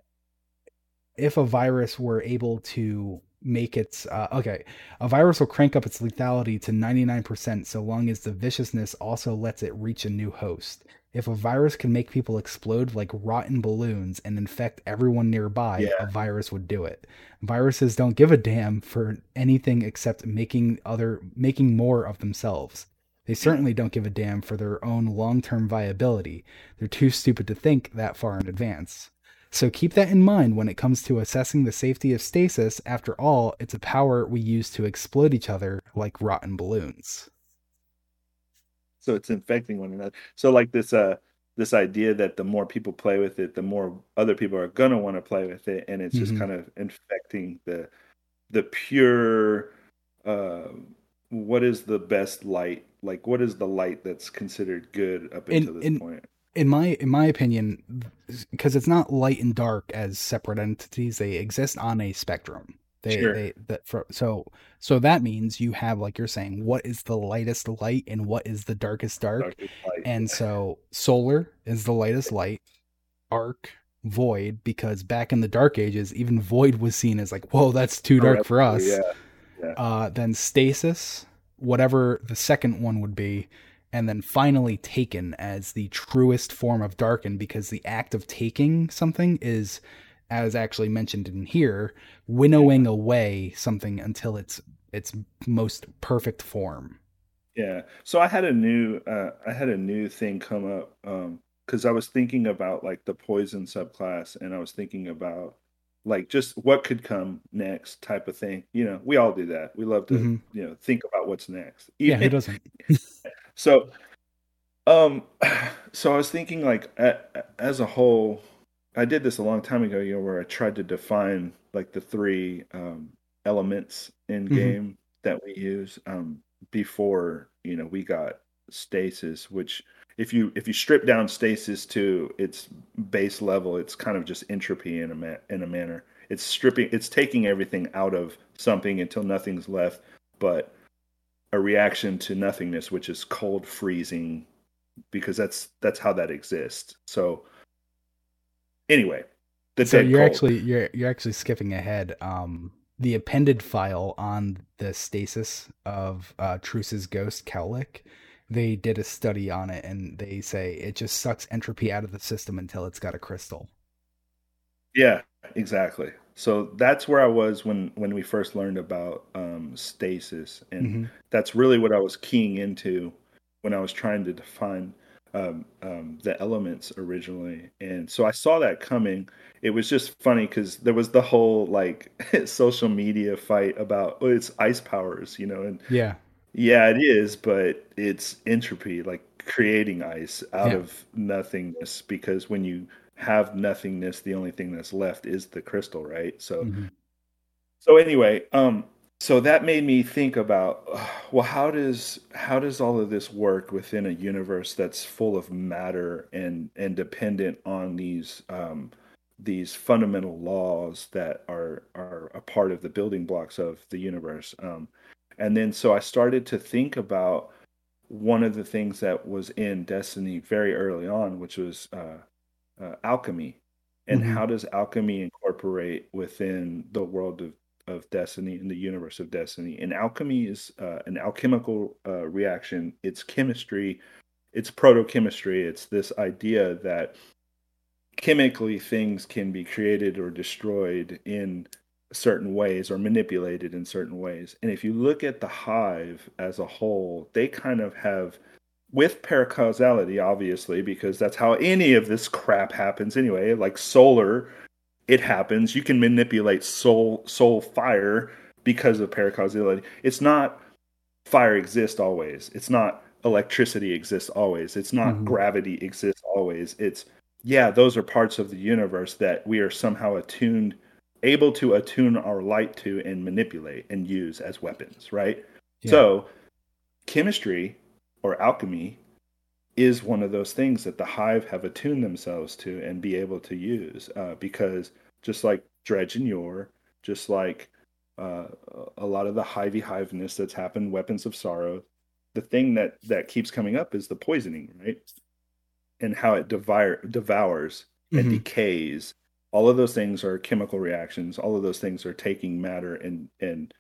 S1: if a virus were able to make its uh, okay a virus will crank up its lethality to 99% so long as the viciousness also lets it reach a new host if a virus can make people explode like rotten balloons and infect everyone nearby, yeah. a virus would do it. Viruses don't give a damn for anything except making other making more of themselves. They certainly don't give a damn for their own long-term viability. They're too stupid to think that far in advance. So keep that in mind when it comes to assessing the safety of stasis. After all, it's a power we use to explode each other like rotten balloons
S2: so it's infecting one another. So like this uh this idea that the more people play with it, the more other people are gonna want to play with it, and it's mm-hmm. just kind of infecting the the pure. Uh, what is the best light? Like, what is the light that's considered good up until in, this in, point?
S1: In my in my opinion, because it's not light and dark as separate entities, they exist on a spectrum. They, sure. they, that for, so, so that means you have, like you're saying, what is the lightest light and what is the darkest dark. Darkest and so solar is the lightest light, arc, void, because back in the dark ages, even void was seen as like, whoa, that's too dark for us. Yeah. yeah. Uh, then stasis, whatever the second one would be, and then finally taken as the truest form of darken because the act of taking something is as actually mentioned in here, winnowing away something until it's its most perfect form.
S2: Yeah. So I had a new uh, I had a new thing come up because um, I was thinking about like the poison subclass, and I was thinking about like just what could come next type of thing. You know, we all do that. We love to mm-hmm. you know think about what's next.
S1: Even, yeah, who doesn't?
S2: so, um, so I was thinking like as a whole, I did this a long time ago, you know, where I tried to define like the three um, elements in mm-hmm. game mm-hmm. that we use um, before you know we got stasis. Which, if you if you strip down stasis to its base level, it's kind of just entropy in a ma- in a manner. It's stripping, it's taking everything out of something until nothing's left, but a reaction to nothingness, which is cold freezing, because that's that's how that exists. So Anyway,
S1: the so you're cold. actually you're you're actually skipping ahead. Um, the appended file on the stasis of uh, Truce's ghost Cowlick, they did a study on it, and they say it just sucks entropy out of the system until it's got a crystal.
S2: Yeah, exactly. So that's where I was when when we first learned about um, stasis, and mm-hmm. that's really what I was keying into when I was trying to define um, um, the elements originally, and so I saw that coming. It was just funny because there was the whole like social media fight about oh, it's ice powers, you know, and
S1: yeah,
S2: yeah, it is, but it's entropy, like creating ice out yeah. of nothingness. Because when you have nothingness, the only thing that's left is the crystal, right? So, mm-hmm. so anyway, um, so that made me think about well how does how does all of this work within a universe that's full of matter and and dependent on these um, these fundamental laws that are are a part of the building blocks of the universe um, and then so i started to think about one of the things that was in destiny very early on which was uh, uh, alchemy and mm-hmm. how does alchemy incorporate within the world of of destiny in the universe of destiny and alchemy is uh, an alchemical uh, reaction it's chemistry it's protochemistry it's this idea that chemically things can be created or destroyed in certain ways or manipulated in certain ways. And if you look at the hive as a whole, they kind of have with paracausality, obviously, because that's how any of this crap happens anyway. Like solar, it happens. You can manipulate soul soul fire because of paracausality. It's not fire exists always. It's not electricity exists always. It's not mm-hmm. gravity exists always. It's yeah, those are parts of the universe that we are somehow attuned able to attune our light to and manipulate and use as weapons, right? Yeah. So, chemistry or alchemy is one of those things that the hive have attuned themselves to and be able to use uh, because just like Dredgen Yor, just like uh, a lot of the hivey hiveness that's happened, weapons of sorrow, the thing that that keeps coming up is the poisoning, right? And how it devour, devours and mm-hmm. decays all of those things are chemical reactions all of those things are taking matter and and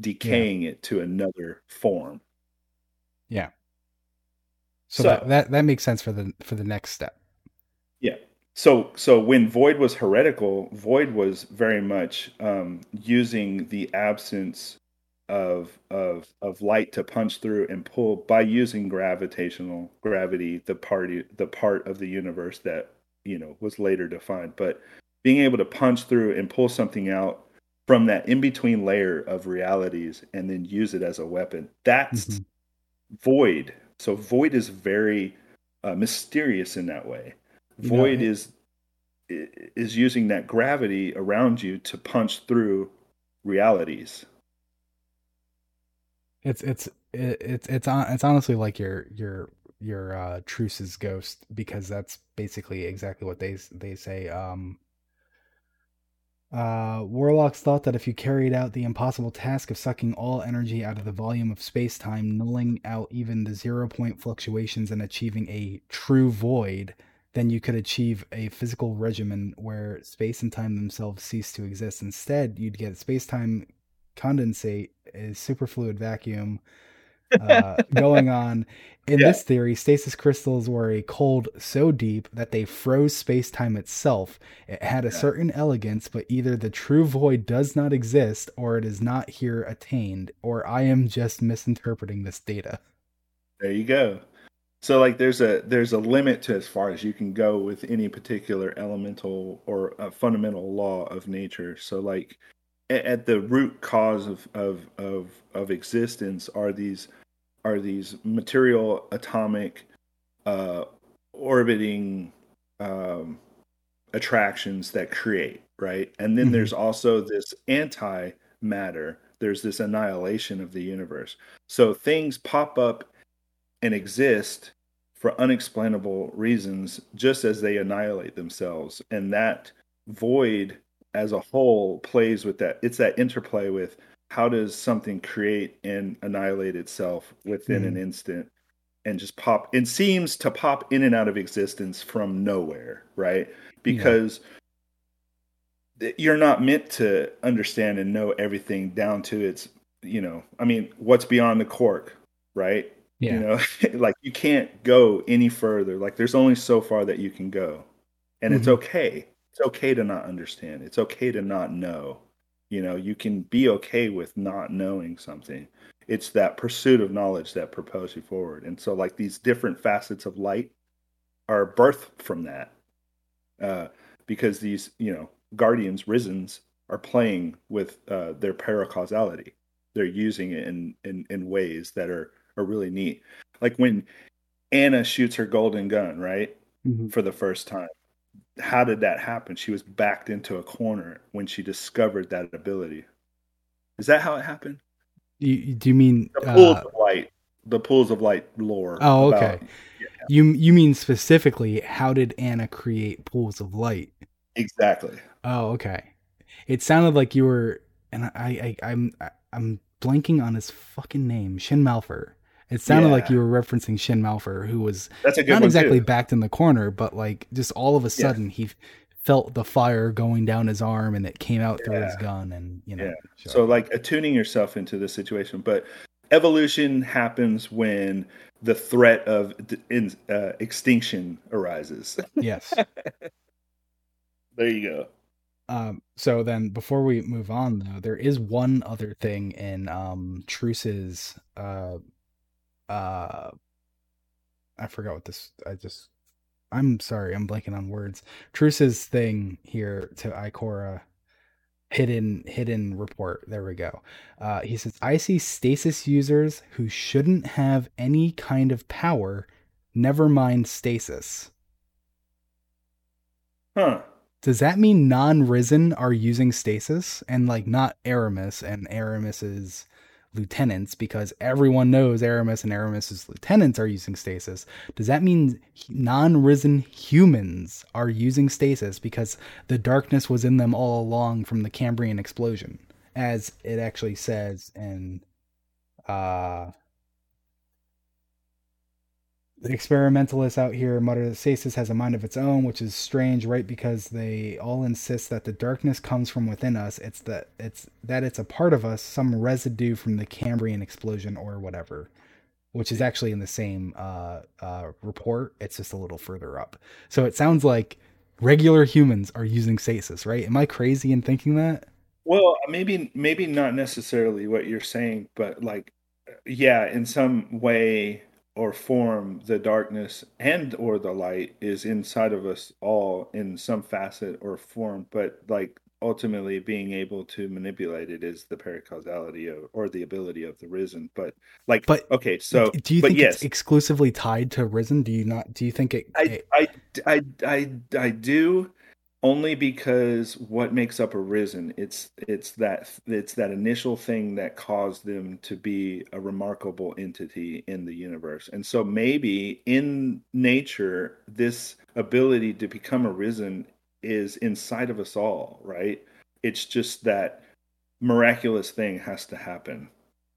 S2: decaying yeah. it to another form
S1: yeah so, so that, that that makes sense for the for the next step
S2: yeah so so when void was heretical void was very much um, using the absence of of of light to punch through and pull by using gravitational gravity the party the part of the universe that you know was later defined but being able to punch through and pull something out from that in between layer of realities and then use it as a weapon. That's mm-hmm. void. So void is very uh, mysterious in that way. Void you know, is is using that gravity around you to punch through realities.
S1: It's it's it's it's it's honestly like your your your uh truce's ghost because that's basically exactly what they they say um uh, warlocks thought that if you carried out the impossible task of sucking all energy out of the volume of space time, nulling out even the zero point fluctuations, and achieving a true void, then you could achieve a physical regimen where space and time themselves cease to exist. Instead, you'd get space time condensate, a superfluid vacuum, uh, going on. In yeah. this theory, stasis crystals were a cold so deep that they froze space time itself. It had a yeah. certain elegance, but either the true void does not exist or it is not here attained, or I am just misinterpreting this data.
S2: There you go. So like there's a there's a limit to as far as you can go with any particular elemental or a fundamental law of nature. So like at the root cause of of of, of existence are these are these material atomic uh, orbiting um, attractions that create right? And then mm-hmm. there's also this anti matter there's this annihilation of the universe. So things pop up and exist for unexplainable reasons just as they annihilate themselves. And that void as a whole plays with that it's that interplay with how does something create and annihilate itself within mm. an instant and just pop it seems to pop in and out of existence from nowhere right because yeah. you're not meant to understand and know everything down to its you know i mean what's beyond the cork right yeah. you know like you can't go any further like there's only so far that you can go and mm-hmm. it's okay it's okay to not understand it's okay to not know you know, you can be okay with not knowing something. It's that pursuit of knowledge that propels you forward. And so, like these different facets of light are birthed from that, uh, because these, you know, guardians, risens, are playing with uh, their paracausality. They're using it in, in in ways that are are really neat. Like when Anna shoots her golden gun, right, mm-hmm. for the first time how did that happen? She was backed into a corner when she discovered that ability. Is that how it happened?
S1: You, do you mean
S2: the pools uh, of light? The pools of light lore.
S1: Oh, okay. Yeah. You you mean specifically how did Anna create pools of light?
S2: Exactly.
S1: Oh, okay. It sounded like you were, and I, I I'm I'm blanking on his fucking name, Shin Malphur. It sounded yeah. like you were referencing Shin Malphur, who was
S2: That's a good
S1: not exactly
S2: too.
S1: backed in the corner, but like just all of a sudden yeah. he felt the fire going down his arm and it came out yeah. through his gun and you know.
S2: Sure. So like attuning yourself into the situation, but evolution happens when the threat of in, uh, extinction arises.
S1: Yes.
S2: there you go.
S1: Um, so then before we move on though, there is one other thing in um Truce's uh uh I forgot what this I just I'm sorry, I'm blanking on words. Truce's thing here to Ikora hidden hidden report. There we go. Uh, he says I see stasis users who shouldn't have any kind of power. Never mind stasis.
S2: Huh.
S1: Does that mean non-risen are using stasis and like not Eramis and Eramis's lieutenants because everyone knows Eramis and Eramis's lieutenants are using stasis. Does that mean non-risen humans are using stasis because the darkness was in them all along from the Cambrian explosion, as it actually says in uh the experimentalists out here mutter that stasis has a mind of its own, which is strange, right? Because they all insist that the darkness comes from within us. It's that it's that it's a part of us, some residue from the Cambrian explosion or whatever, which is actually in the same uh, uh, report. It's just a little further up. So it sounds like regular humans are using stasis, right? Am I crazy in thinking that?
S2: Well, maybe maybe not necessarily what you're saying, but like, yeah, in some way or form the darkness and or the light is inside of us all in some facet or form but like ultimately being able to manipulate it is the paracausality of, or the ability of the risen but like
S1: but
S2: okay so
S1: do you think yes. it's exclusively tied to risen do you not do you think it
S2: I, I i i i do only because what makes up a risen it's it's that it's that initial thing that caused them to be a remarkable entity in the universe. And so maybe in nature this ability to become a risen is inside of us all right? It's just that miraculous thing has to happen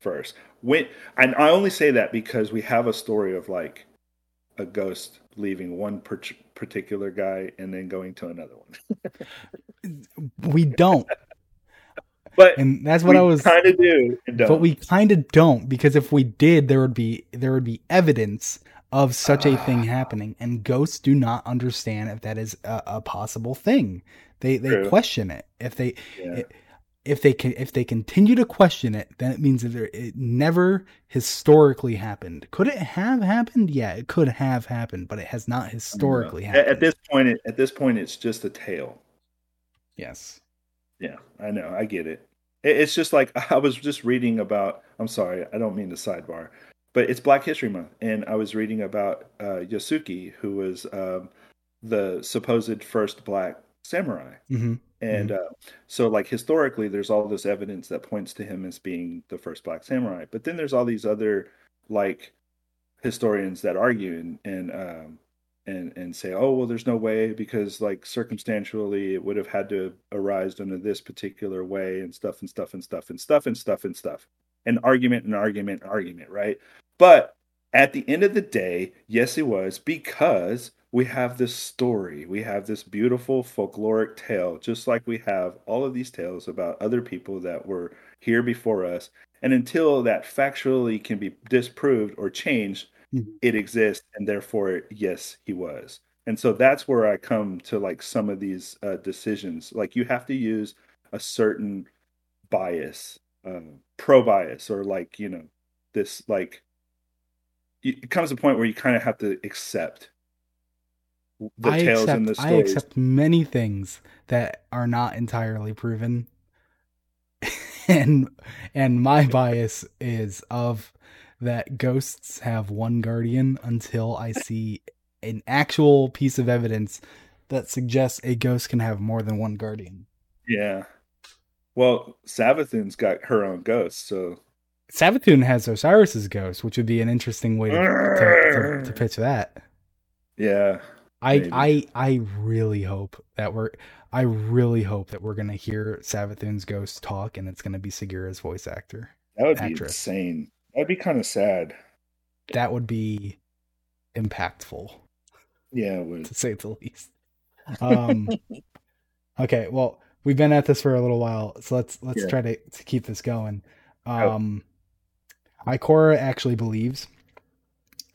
S2: first. When and i only say that because we have a story of like a ghost leaving one particular guy and then going to another
S1: one. we don't.
S2: But
S1: and that's what I was
S2: kind of do.
S1: But we kind of don't because if we did, there would be there would be evidence of such a ah. thing happening, and ghosts do not understand if that is a, a possible thing. They they True. question it if they. Yeah. It, if they can if they continue to question it, then it means that it never historically happened. Could it have happened? Yeah, it could have happened, but it has not historically happened.
S2: At this point, it, at this point, it's just a tale.
S1: Yes.
S2: Yeah, I know. I get it. It's just like I was just reading about. I'm sorry, I don't mean to sidebar, but it's Black History Month, and I was reading about uh, Yasuke, who was um, the supposed first black samurai.
S1: Mm-hmm.
S2: And mm-hmm. uh, so, like historically, there's all this evidence that points to him as being the first black samurai. But then there's all these other like historians that argue and and um, and and say, oh well, there's no way because like circumstantially it would have had to arise under this particular way and stuff and stuff and stuff and stuff and stuff and stuff and argument and argument and argument, right? But at the end of the day, yes, it was because we have this story. We have this beautiful folkloric tale, just like we have all of these tales about other people that were here before us. And until that factually can be disproved or changed, mm-hmm. it exists. And therefore, yes, he was. And so that's where I come to like some of these uh, decisions. Like you have to use a certain bias, um, pro bias, or like, you know, this like, it comes to a point where you kind of have to accept
S1: the I tales accept, the stories. I accept many things that are not entirely proven. and and my bias is of that ghosts have one guardian until I see an actual piece of evidence that suggests a ghost can have more than one guardian.
S2: Yeah. Well, Savathun's got her own ghost, so
S1: Savathun has Osiris's ghost, which would be an interesting way to, to, to, to pitch that.
S2: Yeah.
S1: I I I really hope that we're I really hope that we're gonna hear Savathun's ghost talk and it's gonna be Sagira's voice actor.
S2: That would actress. be insane. That'd be kind of sad.
S1: That would be impactful.
S2: Yeah, would.
S1: to say the least. Um Okay, well, we've been at this for a little while, so let's let's yeah. try to, to keep this going. Um oh. Ikora actually believes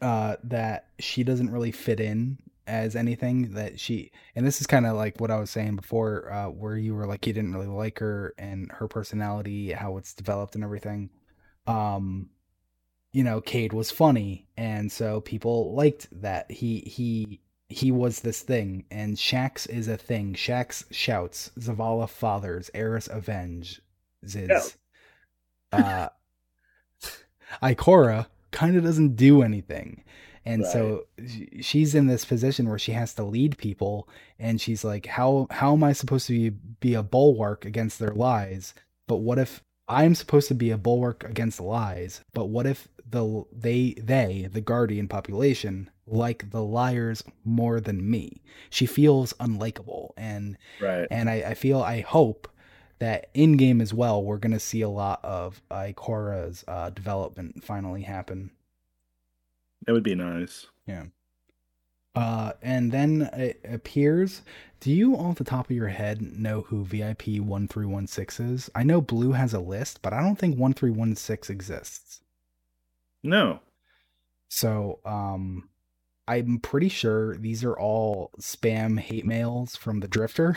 S1: uh that she doesn't really fit in as anything that she and this is kind of like what I was saying before uh where you were like you didn't really like her and her personality how it's developed and everything. Um you know Cayde was funny and so people liked that. He he he was this thing and Shaxx is a thing. Shaxx shouts Zavala fathers Eris avenge Ziz. Uh Ikora kind of doesn't do anything and right. so she's in this position where she has to lead people and she's like how how am i supposed to be, be a bulwark against their lies? But what if i'm supposed to be a bulwark against lies? But what if the they they the guardian population like the liars more than me? She feels unlikable and
S2: right.
S1: and i, I feel i hope that in game as well we're going to see a lot of ikora's uh, development finally happen
S2: that would be nice.
S1: Yeah. Uh, and then it appears. Do you, off the top of your head, know who VIP one three one six is? I know Blue has a list, but I don't think one three one six exists.
S2: No.
S1: So, um, I'm pretty sure these are all spam hate mails from the Drifter,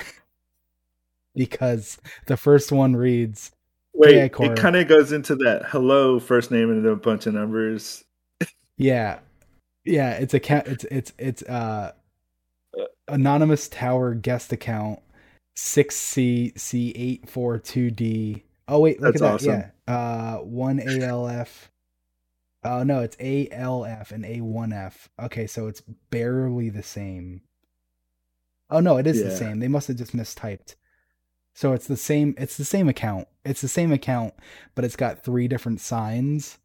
S1: because the first one reads.
S2: Wait, it kind of goes into that hello first name and a bunch of numbers
S1: yeah, yeah. It's a cat. It's it's it's uh, anonymous tower guest account six C C eight four two D. Oh wait, look That's at that. Awesome. Yeah, uh, one ALF. Oh uh, no, it's ALF and A1F. Okay, so it's barely the same. Oh no, it is yeah. the same. They must have just mistyped. So it's the same. It's the same account. It's the same account, but it's got three different signs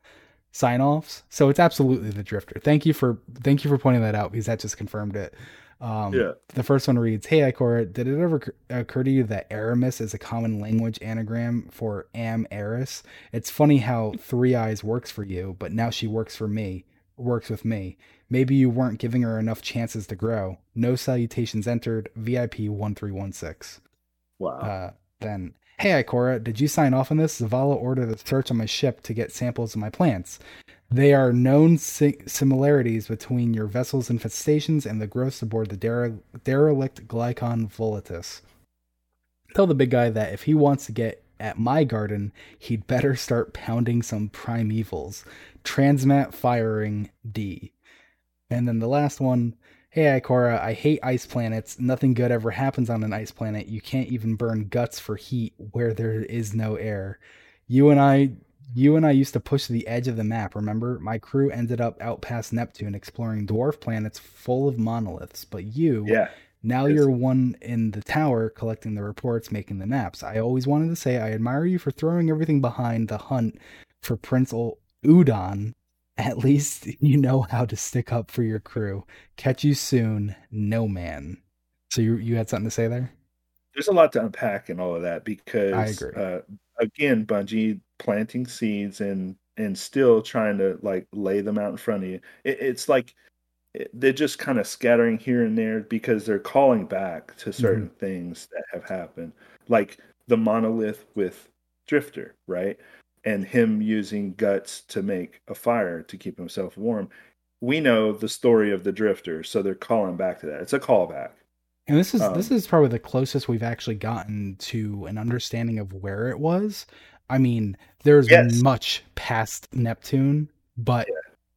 S1: sign offs. So it's absolutely the drifter. Thank you for thank you for pointing that out because that just confirmed it. Um, yeah. The first one reads, "Hey Ikora, did it ever occur to you that Eramis is a common language anagram for Am Eris? It's funny how Three Eyes works for you, but now she works for me, works with me. Maybe you weren't giving her enough chances to grow. No salutations entered. VIP one three one six.
S2: Wow.
S1: Uh, then Hey, Ikora, did you sign off on this? Zavala ordered a search on my ship to get samples of my plants. They are known si- similarities between your vessel's infestations and the growths aboard the dere- derelict Glykon Volatus. Tell the big guy that if he wants to get at my garden, he'd better start pounding some primevals. Transmat firing D. And then the last one Hey, Ikora, I hate ice planets. Nothing good ever happens on an ice planet. You can't even burn guts for heat where there is no air. You and I you and I used to push the edge of the map, remember? My crew ended up out past Neptune exploring dwarf planets full of monoliths, but you
S2: yeah.
S1: Now you're one in the tower collecting the reports, making the maps. I always wanted to say I admire you for throwing everything behind the hunt for Prince Uldren at least you know how to stick up for your crew. Catch you soon, no man. So you you had something to say there?
S2: There's a lot to unpack in all of that because I agree. Uh, again, Bungie planting seeds and and still trying to like lay them out in front of you. It, it's like they're just kind of scattering here and there because they're calling back to certain mm-hmm. things that have happened, like the monolith with Drifter, right? And him using guts to make a fire to keep himself warm. We know the story of the drifter, so they're calling back to that. It's a callback.
S1: And this is um, this is probably the closest we've actually gotten to an understanding of where it was. I mean, there's yes. much past Neptune, but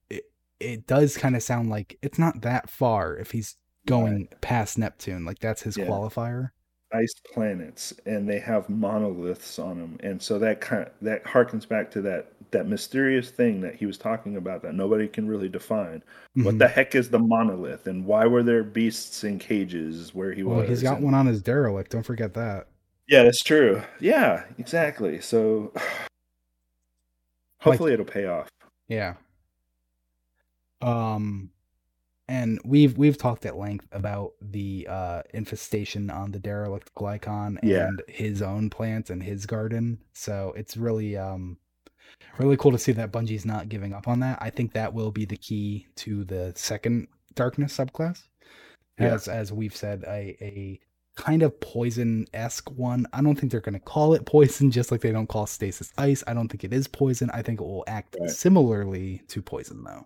S1: yeah. it, it does kind of sound like it's not that far if he's going right. past Neptune. Like that's his yeah. qualifier
S2: ice planets and they have monoliths on them and so that kind of, that harkens back to that that mysterious thing that he was talking about that nobody can really define. Mm-hmm. what the heck is the monolith and why were there beasts in cages where he well, was
S1: he's got
S2: and,
S1: one on his derelict don't forget that.
S2: Yeah that's true. Yeah exactly. So hopefully like, it'll pay off.
S1: Yeah. Um and we've we've talked at length about the uh, infestation on the derelict Glykon
S2: yeah.
S1: and his own plants and his garden. So it's really um really cool to see that Bungie's not giving up on that. I think that will be the key to the second darkness subclass. Yeah. As as we've said, a a kind of poison esque one. I don't think they're going to call it poison, just like they don't call stasis ice. I don't think it is poison. I think it will act right. similarly to poison, though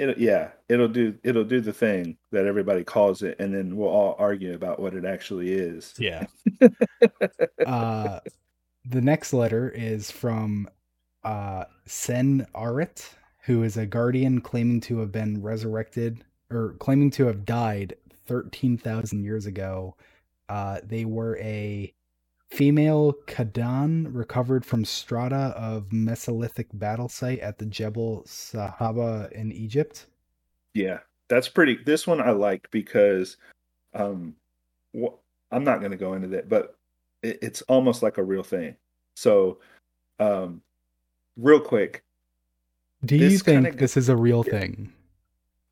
S2: it, yeah, it'll do it'll do the thing that everybody calls it, and then we'll all argue about what it actually is.
S1: Yeah. uh, the next letter is from uh, Sen Arit, who is a guardian claiming to have been resurrected or claiming to have died 13,000 years ago. Uh, they were a female Kadan recovered from strata of Mesolithic battle site at the Jebel Sahaba in Egypt.
S2: Yeah, that's pretty. This one I liked because um, wh- I'm not going to go into that, but it, it's almost like a real thing. So, um, real quick,
S1: Do you think
S2: kinda-
S1: this is a real thing?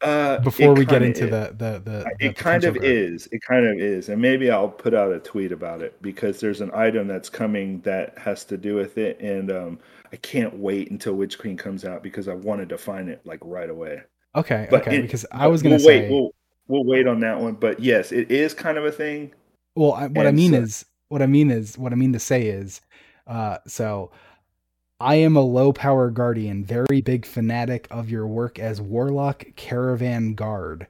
S2: Uh,
S1: Before we get into
S2: is.
S1: the the the, the
S2: it kind of is. It kind of is, and maybe I'll put out a tweet about it because there's an item that's coming that has to do with it, and um, I can't wait until Witch Queen comes out because I wanted to find it like right away.
S1: Okay,
S2: But
S1: okay,
S2: it-
S1: because I was gonna
S2: we'll
S1: say
S2: wait. We'll we'll wait on that one, but yes, it is kind of a thing.
S1: Well, I, what I mean
S2: so-
S1: is, what I mean is, what I mean to say is, uh, so I am a low power guardian, very big fanatic of your work as warlock caravan guard.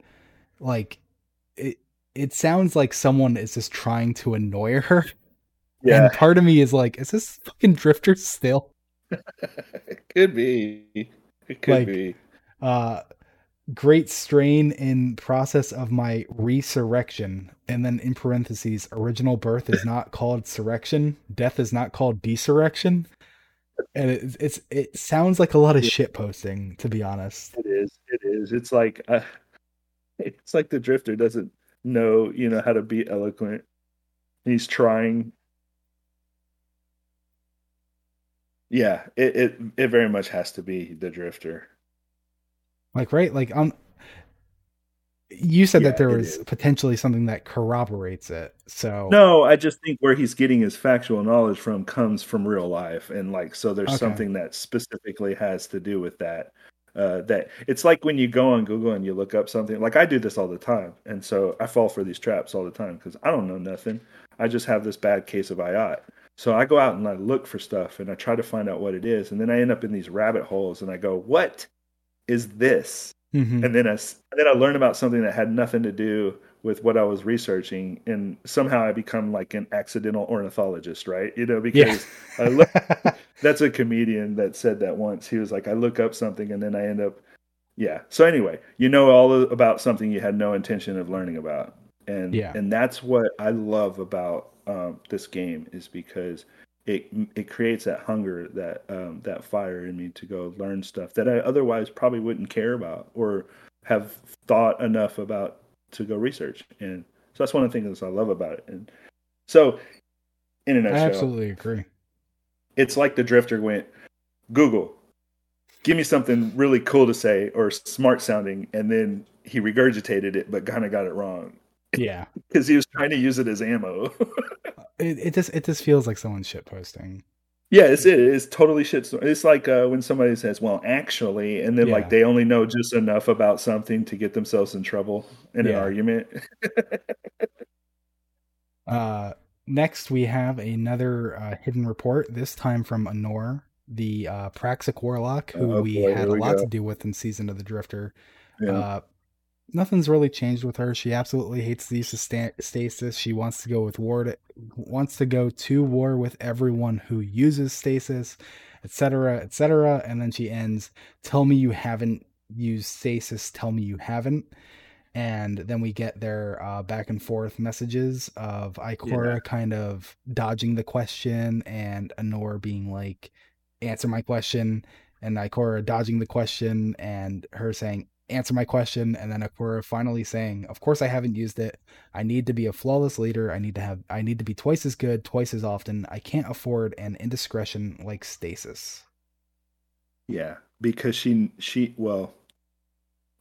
S1: Like, it it sounds like someone is just trying to annoy her, Yeah. and part of me is like, is this fucking drifter still?
S2: it could be. It could
S1: Like-
S2: be.
S1: Uh, great strain in process of my resurrection and then in parentheses original birth is not called surrection death is not called desurrection and it, it's it sounds like a lot of
S2: Yeah.
S1: shit posting to be honest
S2: It is. It is. It's like uh, it's like the drifter doesn't know, you know, how to be eloquent. He's trying. Yeah, it it, it very much has to be the drifter.
S1: like right like um you said
S2: Yeah,
S1: that there was potentially something that corroborates it so
S2: No, I just think where he's getting his factual knowledge from comes from real life, and like so, there's
S1: Okay.
S2: something that specifically has to do with that. Uh, that it's like when you go on Google and you look up something. Like I do this all the time, and so I fall for these traps all the time because I don't know nothing. I just have this bad case of IOT. So I go out and I look for stuff and I try to find out what it is, and then I end up in these rabbit holes, and I go, "What is this?"
S1: Mhm.
S2: and then I and then I learned about something that had nothing to do with what I was researching, and somehow I become like an accidental ornithologist, right? You know,
S1: yeah
S2: because I look. That's a comedian that said that once. He was like, I look up something and then I end up, yeah. So anyway, you know all about something you had no intention of learning about, and
S1: Yeah.
S2: and that's what I love about um, this game is because it it creates that hunger, that um, that fire in me to go learn stuff that I otherwise probably wouldn't care about or have thought enough about to go research. And so that's one of the things I love about it. And so, in a
S1: i
S2: nutshell,
S1: absolutely agree
S2: it's like the drifter went google give me something really cool to say or smart sounding and then he regurgitated it but kind of got it wrong
S1: yeah
S2: because he was trying to use it as ammo
S1: it, it just it just feels like someone's shit posting
S2: yeah it's it it's totally shit it's like uh, when somebody says well actually and then
S1: Yeah.
S2: like they only know just enough about something to get themselves in trouble in an argument
S1: Uh, next, we have another uh, hidden report, this time from Anor, the uh, Praxic Warlock, who
S2: Oh,
S1: we had a lot
S2: go.
S1: to do with in Season of the Drifter.
S2: yeah.
S1: Nothing's really changed with her. She absolutely hates the use of sta- stasis. She wants to go with war, to, wants to go to war with everyone who uses stasis, etc., etc. And then she ends, "Tell me you haven't used stasis. Tell me you haven't." And then we get their uh, back and forth messages of Ikora
S2: Yeah.
S1: kind of dodging the question and Anor being like, "Answer my question," and Ikora dodging the question and her saying, answer my question and then Ikora finally saying, "Of course I haven't used it. I need to be a flawless leader. I need to have I need to be twice as good, twice as often. I can't afford an indiscretion like stasis."
S2: Yeah, because she she well,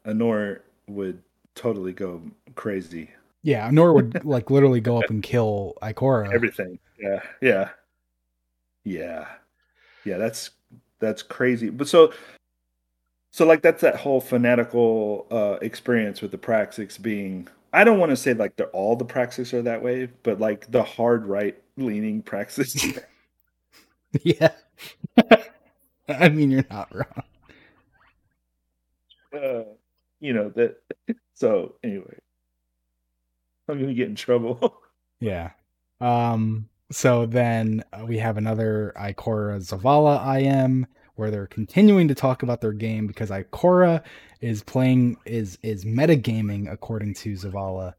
S2: Honor would totally go crazy.
S1: Yeah, Nor would like literally go up and kill Ikora.
S2: Everything. Yeah, yeah, yeah, yeah. That's that's crazy. But so so like that's that whole fanatical uh experience with the praxis being. I don't want to say like they're all the praxis are that way, but like the hard right leaning Praxis.
S1: yeah. I mean, you're not wrong.
S2: Uh, you know that. So anyway, I'm gonna get in trouble.
S1: Yeah. Um. So then uh, we have another Ikora Zavala IM where they're continuing to talk about their game because Ikora is playing is is metagaming according to Zavala.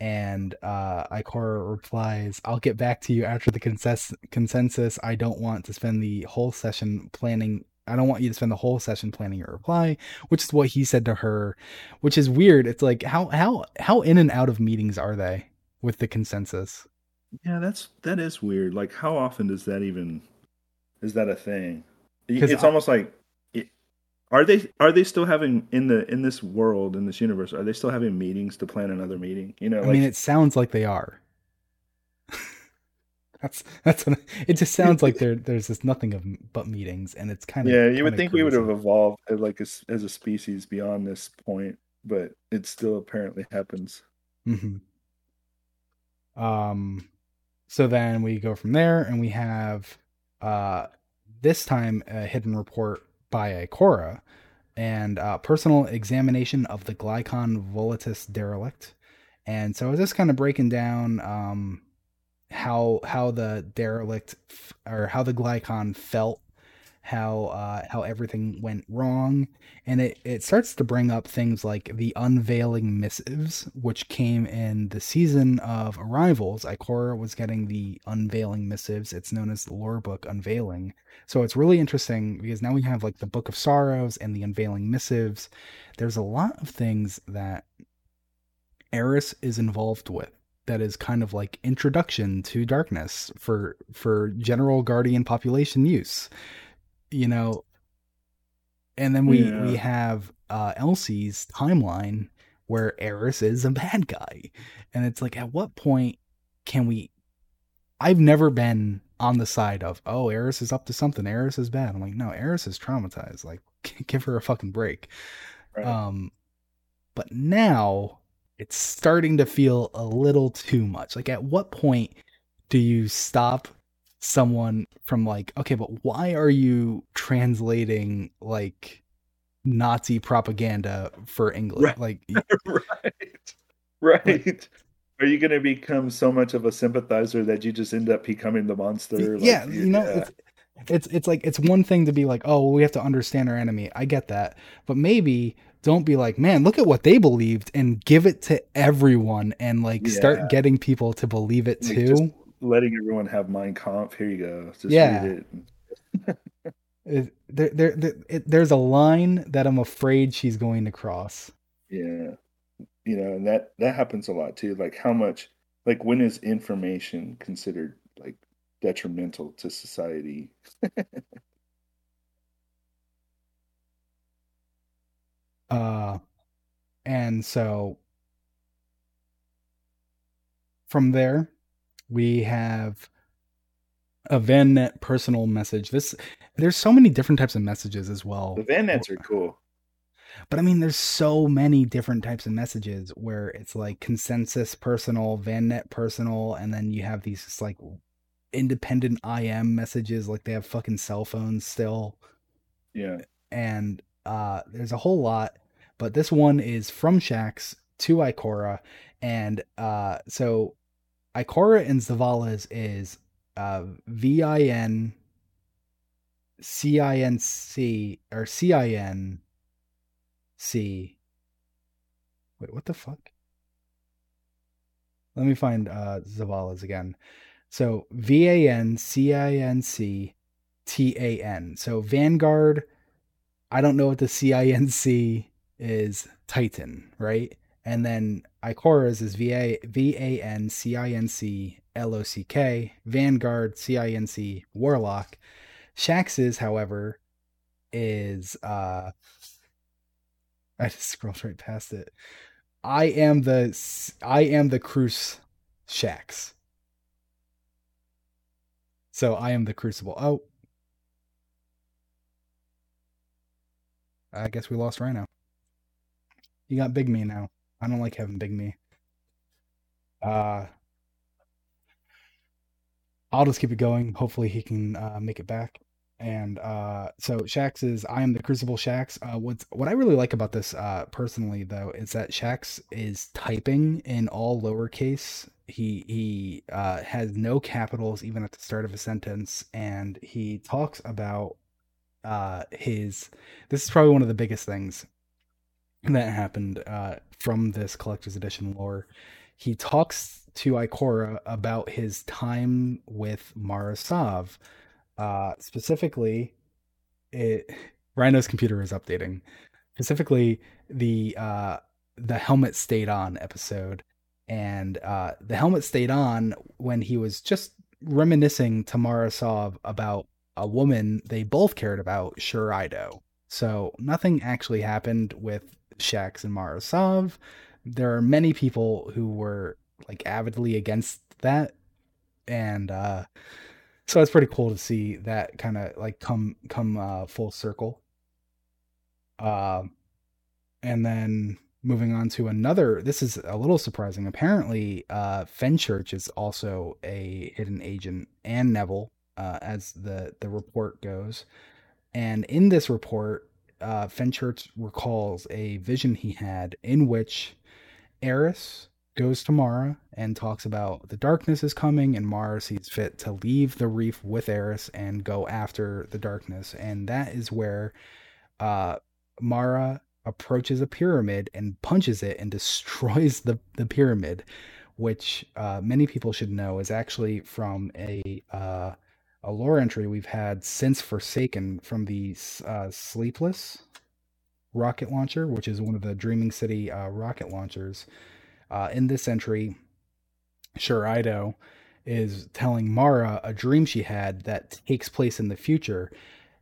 S1: And uh, Ikora replies, "I'll get back to you after the consensus. Consensus. I don't want to spend the whole session planning. I don't want you to spend the whole session planning your reply." Which is what he said to her, which is weird. It's like how how how in and out of meetings are they with the consensus?
S2: Yeah, that's that is weird. Like, how often does that even is that a thing? It's
S1: I,
S2: almost like are they are they still having in the in this world in this universe? Are they still having meetings to plan another meeting? You know,
S1: I like, mean, it sounds like they are. that's that's what, it just sounds like there there's just nothing of but meetings, and it's kind
S2: of yeah. You would think crazy. we would have evolved like a, as a species beyond this point, but it still apparently happens.
S1: Mm-hmm. Um, so then we go from there, and we have uh this time a hidden report by Ikora and uh, personal examination of the Glykon Volatus derelict. And so I was just kind of breaking down um, how how the derelict f- or how the glycon felt how uh, how everything went wrong, and it it starts to bring up things like the unveiling missives, which came in the season of Arrivals. Ikora was getting the unveiling missives. It's known as the lore book unveiling. So it's really interesting because now we have like the Book of Sorrows and the unveiling missives. There's a lot of things that Eris is involved with that is kind of like introduction to darkness for for general guardian population use you know, and then we yeah. we have uh, Elsie's timeline where Eris is a bad guy, and it's like, at what point can we? I've never been on the side of oh Eris is up to something, Eris is bad. I'm like, no, Eris is traumatized. Like, give her a fucking break. Right. Um, but now it's starting to feel a little too much. Like, at what point do you stop someone from like, okay, but why are you translating like Nazi propaganda for English?
S2: Right.
S1: Like,
S2: right, right. Like, are you going to become so much of a sympathizer that you just end up becoming the monster?
S1: Like, yeah, you know, yeah. It's, it's it's like it's one thing to be like, oh, well, we have to understand our enemy. I get that, but maybe don't be like, man, look at what they believed, and give it to everyone, and like yeah. start getting people to believe it like, too.
S2: Letting everyone have Mein Kampf. Here you go. Just yeah. read
S1: it. it there, there, there it, there's a line that I'm afraid she's going to cross.
S2: Yeah, you know, and that that happens a lot too. Like how much, like when is information considered like detrimental to society?
S1: uh, and so from there we have a VanNet personal message. This there's so many different types of messages as well.
S2: The VanNets are cool.
S1: But I mean, there's so many different types of messages where it's like consensus personal, VanNet personal, and then you have these like independent IM messages, like they have fucking cell phones still.
S2: Yeah.
S1: And uh, there's a whole lot, but this one is from Shax to Ikora, and uh, so Ikora and Zavala's is uh, V I N C I N C or C I N C. Wait, what the fuck? Let me find uh, Zavala's again. So V A N C I N C T A N. So Vanguard. I don't know what the C I N C is. Titan, right? And then Ikora's is V A V A N C I N C L O C K, Vanguard C I N C Warlock. Shaxx's, however, is uh I just scrolled right past it. I am the I am the Cruce Shaxx. So I am the Crucible. Oh. I guess we lost Rhino. You got Big Me now. I don't like having Big Me. Uh, I'll just keep it going. Hopefully, he can uh, make it back. and uh, so Shaxx is I am the Crucible Shaxx. Uh, what's what I really like about this uh, personally though is that Shaxx is typing in all lowercase. He he uh, has no capitals even at the start of a sentence, and he talks about uh, his. This is probably one of the biggest things that happened uh, from this collector's edition lore. He talks to Ikora about his time with Mara Sov. Uh, specifically, it Rhino's computer is updating. Specifically, the uh, the helmet stayed on episode, and uh, the helmet stayed on when he was just reminiscing to Mara Sov about a woman they both cared about, Shuro Chi. So nothing actually happened with Shaxx and Mara Sov. There are many people who were like avidly against that, and uh, so it's pretty cool to see that kind of like come come uh, full circle. Uh, and then moving on to another, this is a little surprising. Apparently, uh, Fenchurch is also a hidden agent, and Neville, uh, as the the report goes. And in this report, uh, Fenchurch recalls a vision he had in which Eris goes to Mara and talks about the darkness is coming, and Mara sees fit to leave the reef with Eris and go after the darkness. And that is where uh, Mara approaches a pyramid and punches it and destroys the, the pyramid, which uh, many people should know is actually from a uh, a lore entry we've had since Forsaken from the uh, Sleepless rocket launcher, which is one of the Dreaming City uh, rocket launchers. Uh, in this entry, Shuro Chi is telling Mara a dream she had that takes place in the future.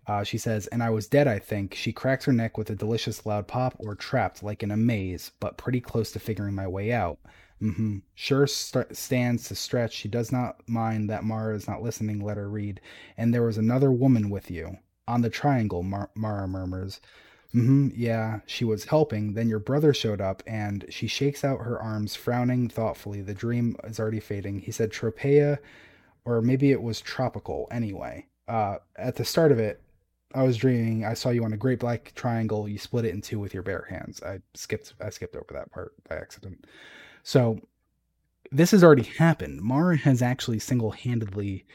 S1: Uh, she says, and I was dead, I think. She cracks her neck with a delicious loud pop or trapped like in a maze, but pretty close to figuring my way out. Mm-hmm. Sure st- stands to stretch. She does not mind that Mara is not listening. Let her read. And there was another woman with you. On the triangle, Mar- Mara murmurs. Mm-hmm, yeah, she was helping. Then your brother showed up, and she shakes out her arms, frowning thoughtfully. The dream is already fading. He said Tropea, or maybe it was tropical. Anyway, uh, at the start of it, I was dreaming. I saw you on a great black triangle. You split it in two with your bare hands. I skipped. I skipped over that part by accident. So this has already happened. Mara has actually single-handedly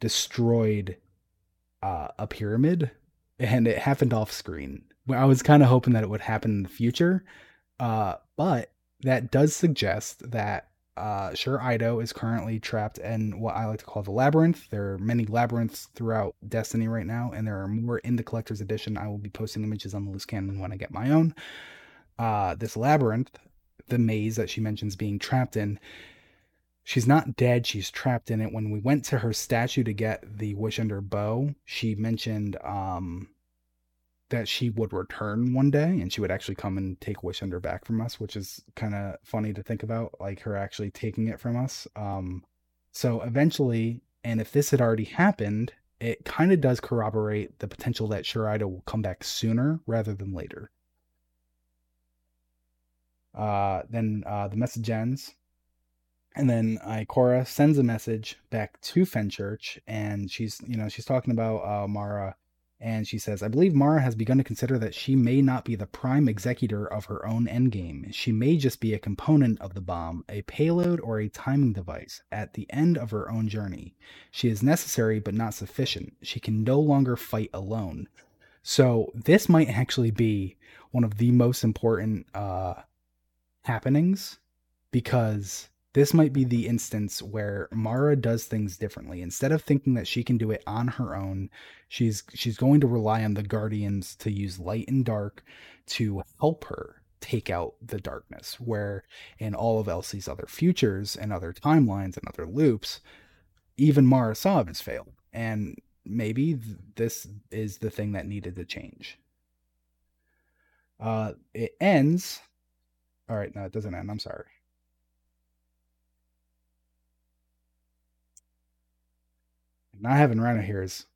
S1: destroyed uh, a pyramid, and it happened off screen I was kind of hoping that it would happen in the future, uh, but that does suggest that uh, Shuro Chi is currently trapped in what I like to call the labyrinth. There are many labyrinths throughout Destiny right now, and there are more in the collector's edition. I will be posting images on the loose cannon when I get my own. Uh, this labyrinth, the maze that she mentions being trapped in, she's not dead. She's trapped in it. When we went to her statue to get the Wish-Ender bow, she mentioned um, that she would return one day and she would actually come and take Wish-Ender back from us, which is kind of funny to think about, like her actually taking it from us. Um, so eventually, and if this had already happened, it kind of does corroborate the potential that Shuro Chi will come back sooner rather than later. Uh, then uh, the message ends. And then Ikora sends a message back to Fenchurch, and she's, you know, she's talking about uh, Mara and she says, I believe Mara has begun to consider that she may not be the prime executor of her own endgame. She may just be a component of the bomb, a payload or a timing device at the end of her own journey. She is necessary but not sufficient. She can no longer fight alone. So this might actually be one of the most important uh, happenings because this might be the instance where Mara does things differently. Instead of thinking that she can do it on her own, she's she's going to rely on the Guardians to use light and dark to help her take out the darkness. Where in all of Elsie's other futures and other timelines and other loops, even Mara Sov has failed. And maybe this is the thing that needed to change. Uh, it ends. All right, no, it doesn't end. I'm sorry. not having Rhino here is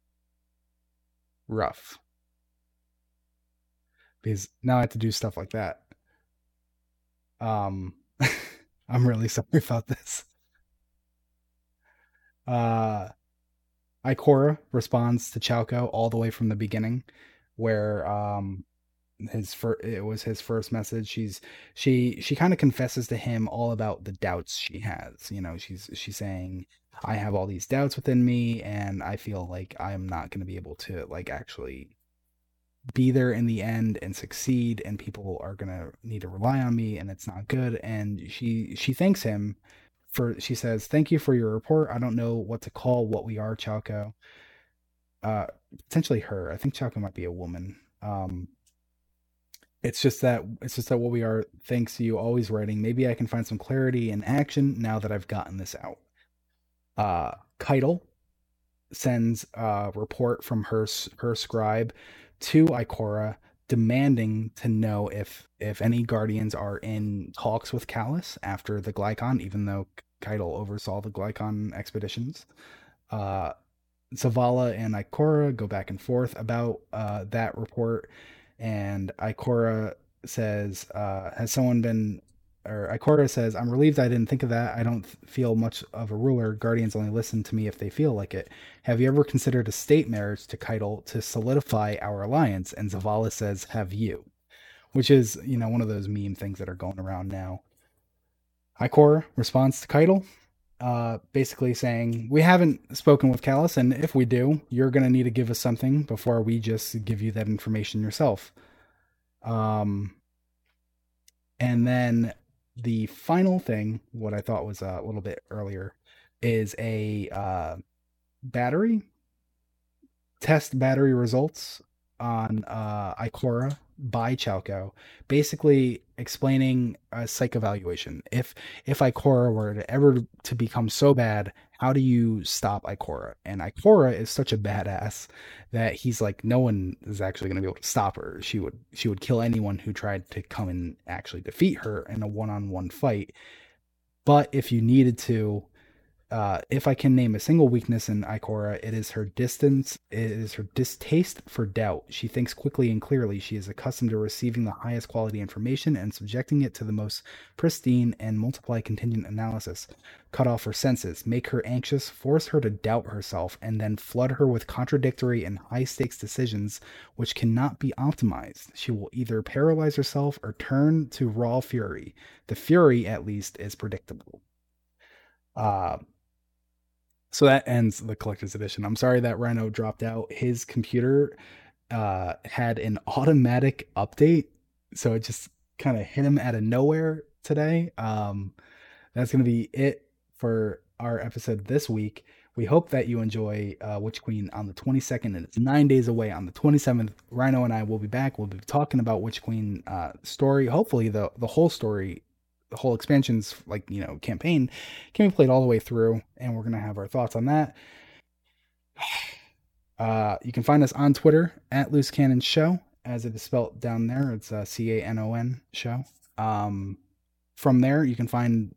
S1: rough. Because now I have to do stuff like that. Um I'm really sorry about this. Uh Ikora responds to Chalco all the way from the beginning, where um, his first it was his first message. She's she she kind of confesses to him all about the doubts she has. You know, she's she's saying, I have all these doubts within me, and I feel like I'm not going to be able to like actually be there in the end and succeed and people are going to need to rely on me and it's not good and she she thanks him for she says thank you for your report i don't know what to call what we are chalco uh potentially her i think chalco might be a woman um it's just that it's just that what we are thanks to you always writing maybe i can find some clarity and action now that i've gotten this out uh Caiatl sends a report from her her scribe to Ikora demanding to know if if any guardians are in talks with Calus after the Glykon even though Caiatl oversaw the Glykon expeditions. Uh, Zavala and Ikora go back and forth about uh, that report, and Ikora says, uh, "Has someone been or Ikora says, I'm relieved I didn't think of that. I don't feel much of a ruler. Guardians only listen to me if they feel like it. Have you ever considered a state marriage to Caiatl to solidify our alliance? And Zavala says, Have you? Which is, you know, one of those meme things that are going around now. Ikora responds to Caiatl, uh, basically saying, We haven't spoken with Calus, and if we do, you're going to need to give us something before we just give you that information yourself. Um, and then the final thing, what I thought was a little bit earlier, is a uh, battery test battery results on uh, Ikora by Chalco, basically explaining a psych evaluation. If if Ikora were to ever to become so bad, how do you stop Ikora? And Ikora is such a badass that he's like, no one is actually going to be able to stop her. She would she would kill anyone who tried to come and actually defeat her in a one on one fight. But if you needed to, uh, if I can name a single weakness in Ikora, it is her distance. It is her distaste for doubt. She thinks quickly and clearly. She is accustomed to receiving the highest quality information and subjecting it to the most pristine and multiply contingent analysis. Cut off her senses, make her anxious, force her to doubt herself, and then flood her with contradictory and high stakes decisions which cannot be optimized. She will either paralyze herself or turn to raw fury. The fury, at least, is predictable. Uh, so that ends the collector's edition. I'm sorry that Rhino dropped out. His computer uh, had an automatic update, so it just kind of hit him out of nowhere today. Um, that's going to be it for our episode this week. We hope that you enjoy uh, Witch Queen on the 22nd, and it's nine days away. On the 27th, Rhino and I will be back. We'll be talking about Witch Queen uh, story. Hopefully, the the whole story whole expansion's like you know campaign can be played all the way through and we're gonna have our thoughts on that. Uh, you can find us on twitter at loose cannon show as it is spelled down there. It's a uh, c-a-n-o-n show. Um, from there you can find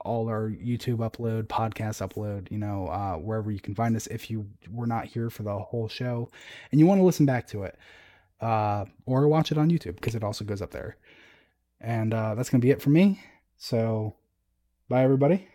S1: all our youtube upload podcast upload you know uh, wherever you can find us if you were not here for the whole show and you want to listen back to it uh, or watch it on youtube because it also goes up there and uh, that's going to be it for me. So, bye, everybody.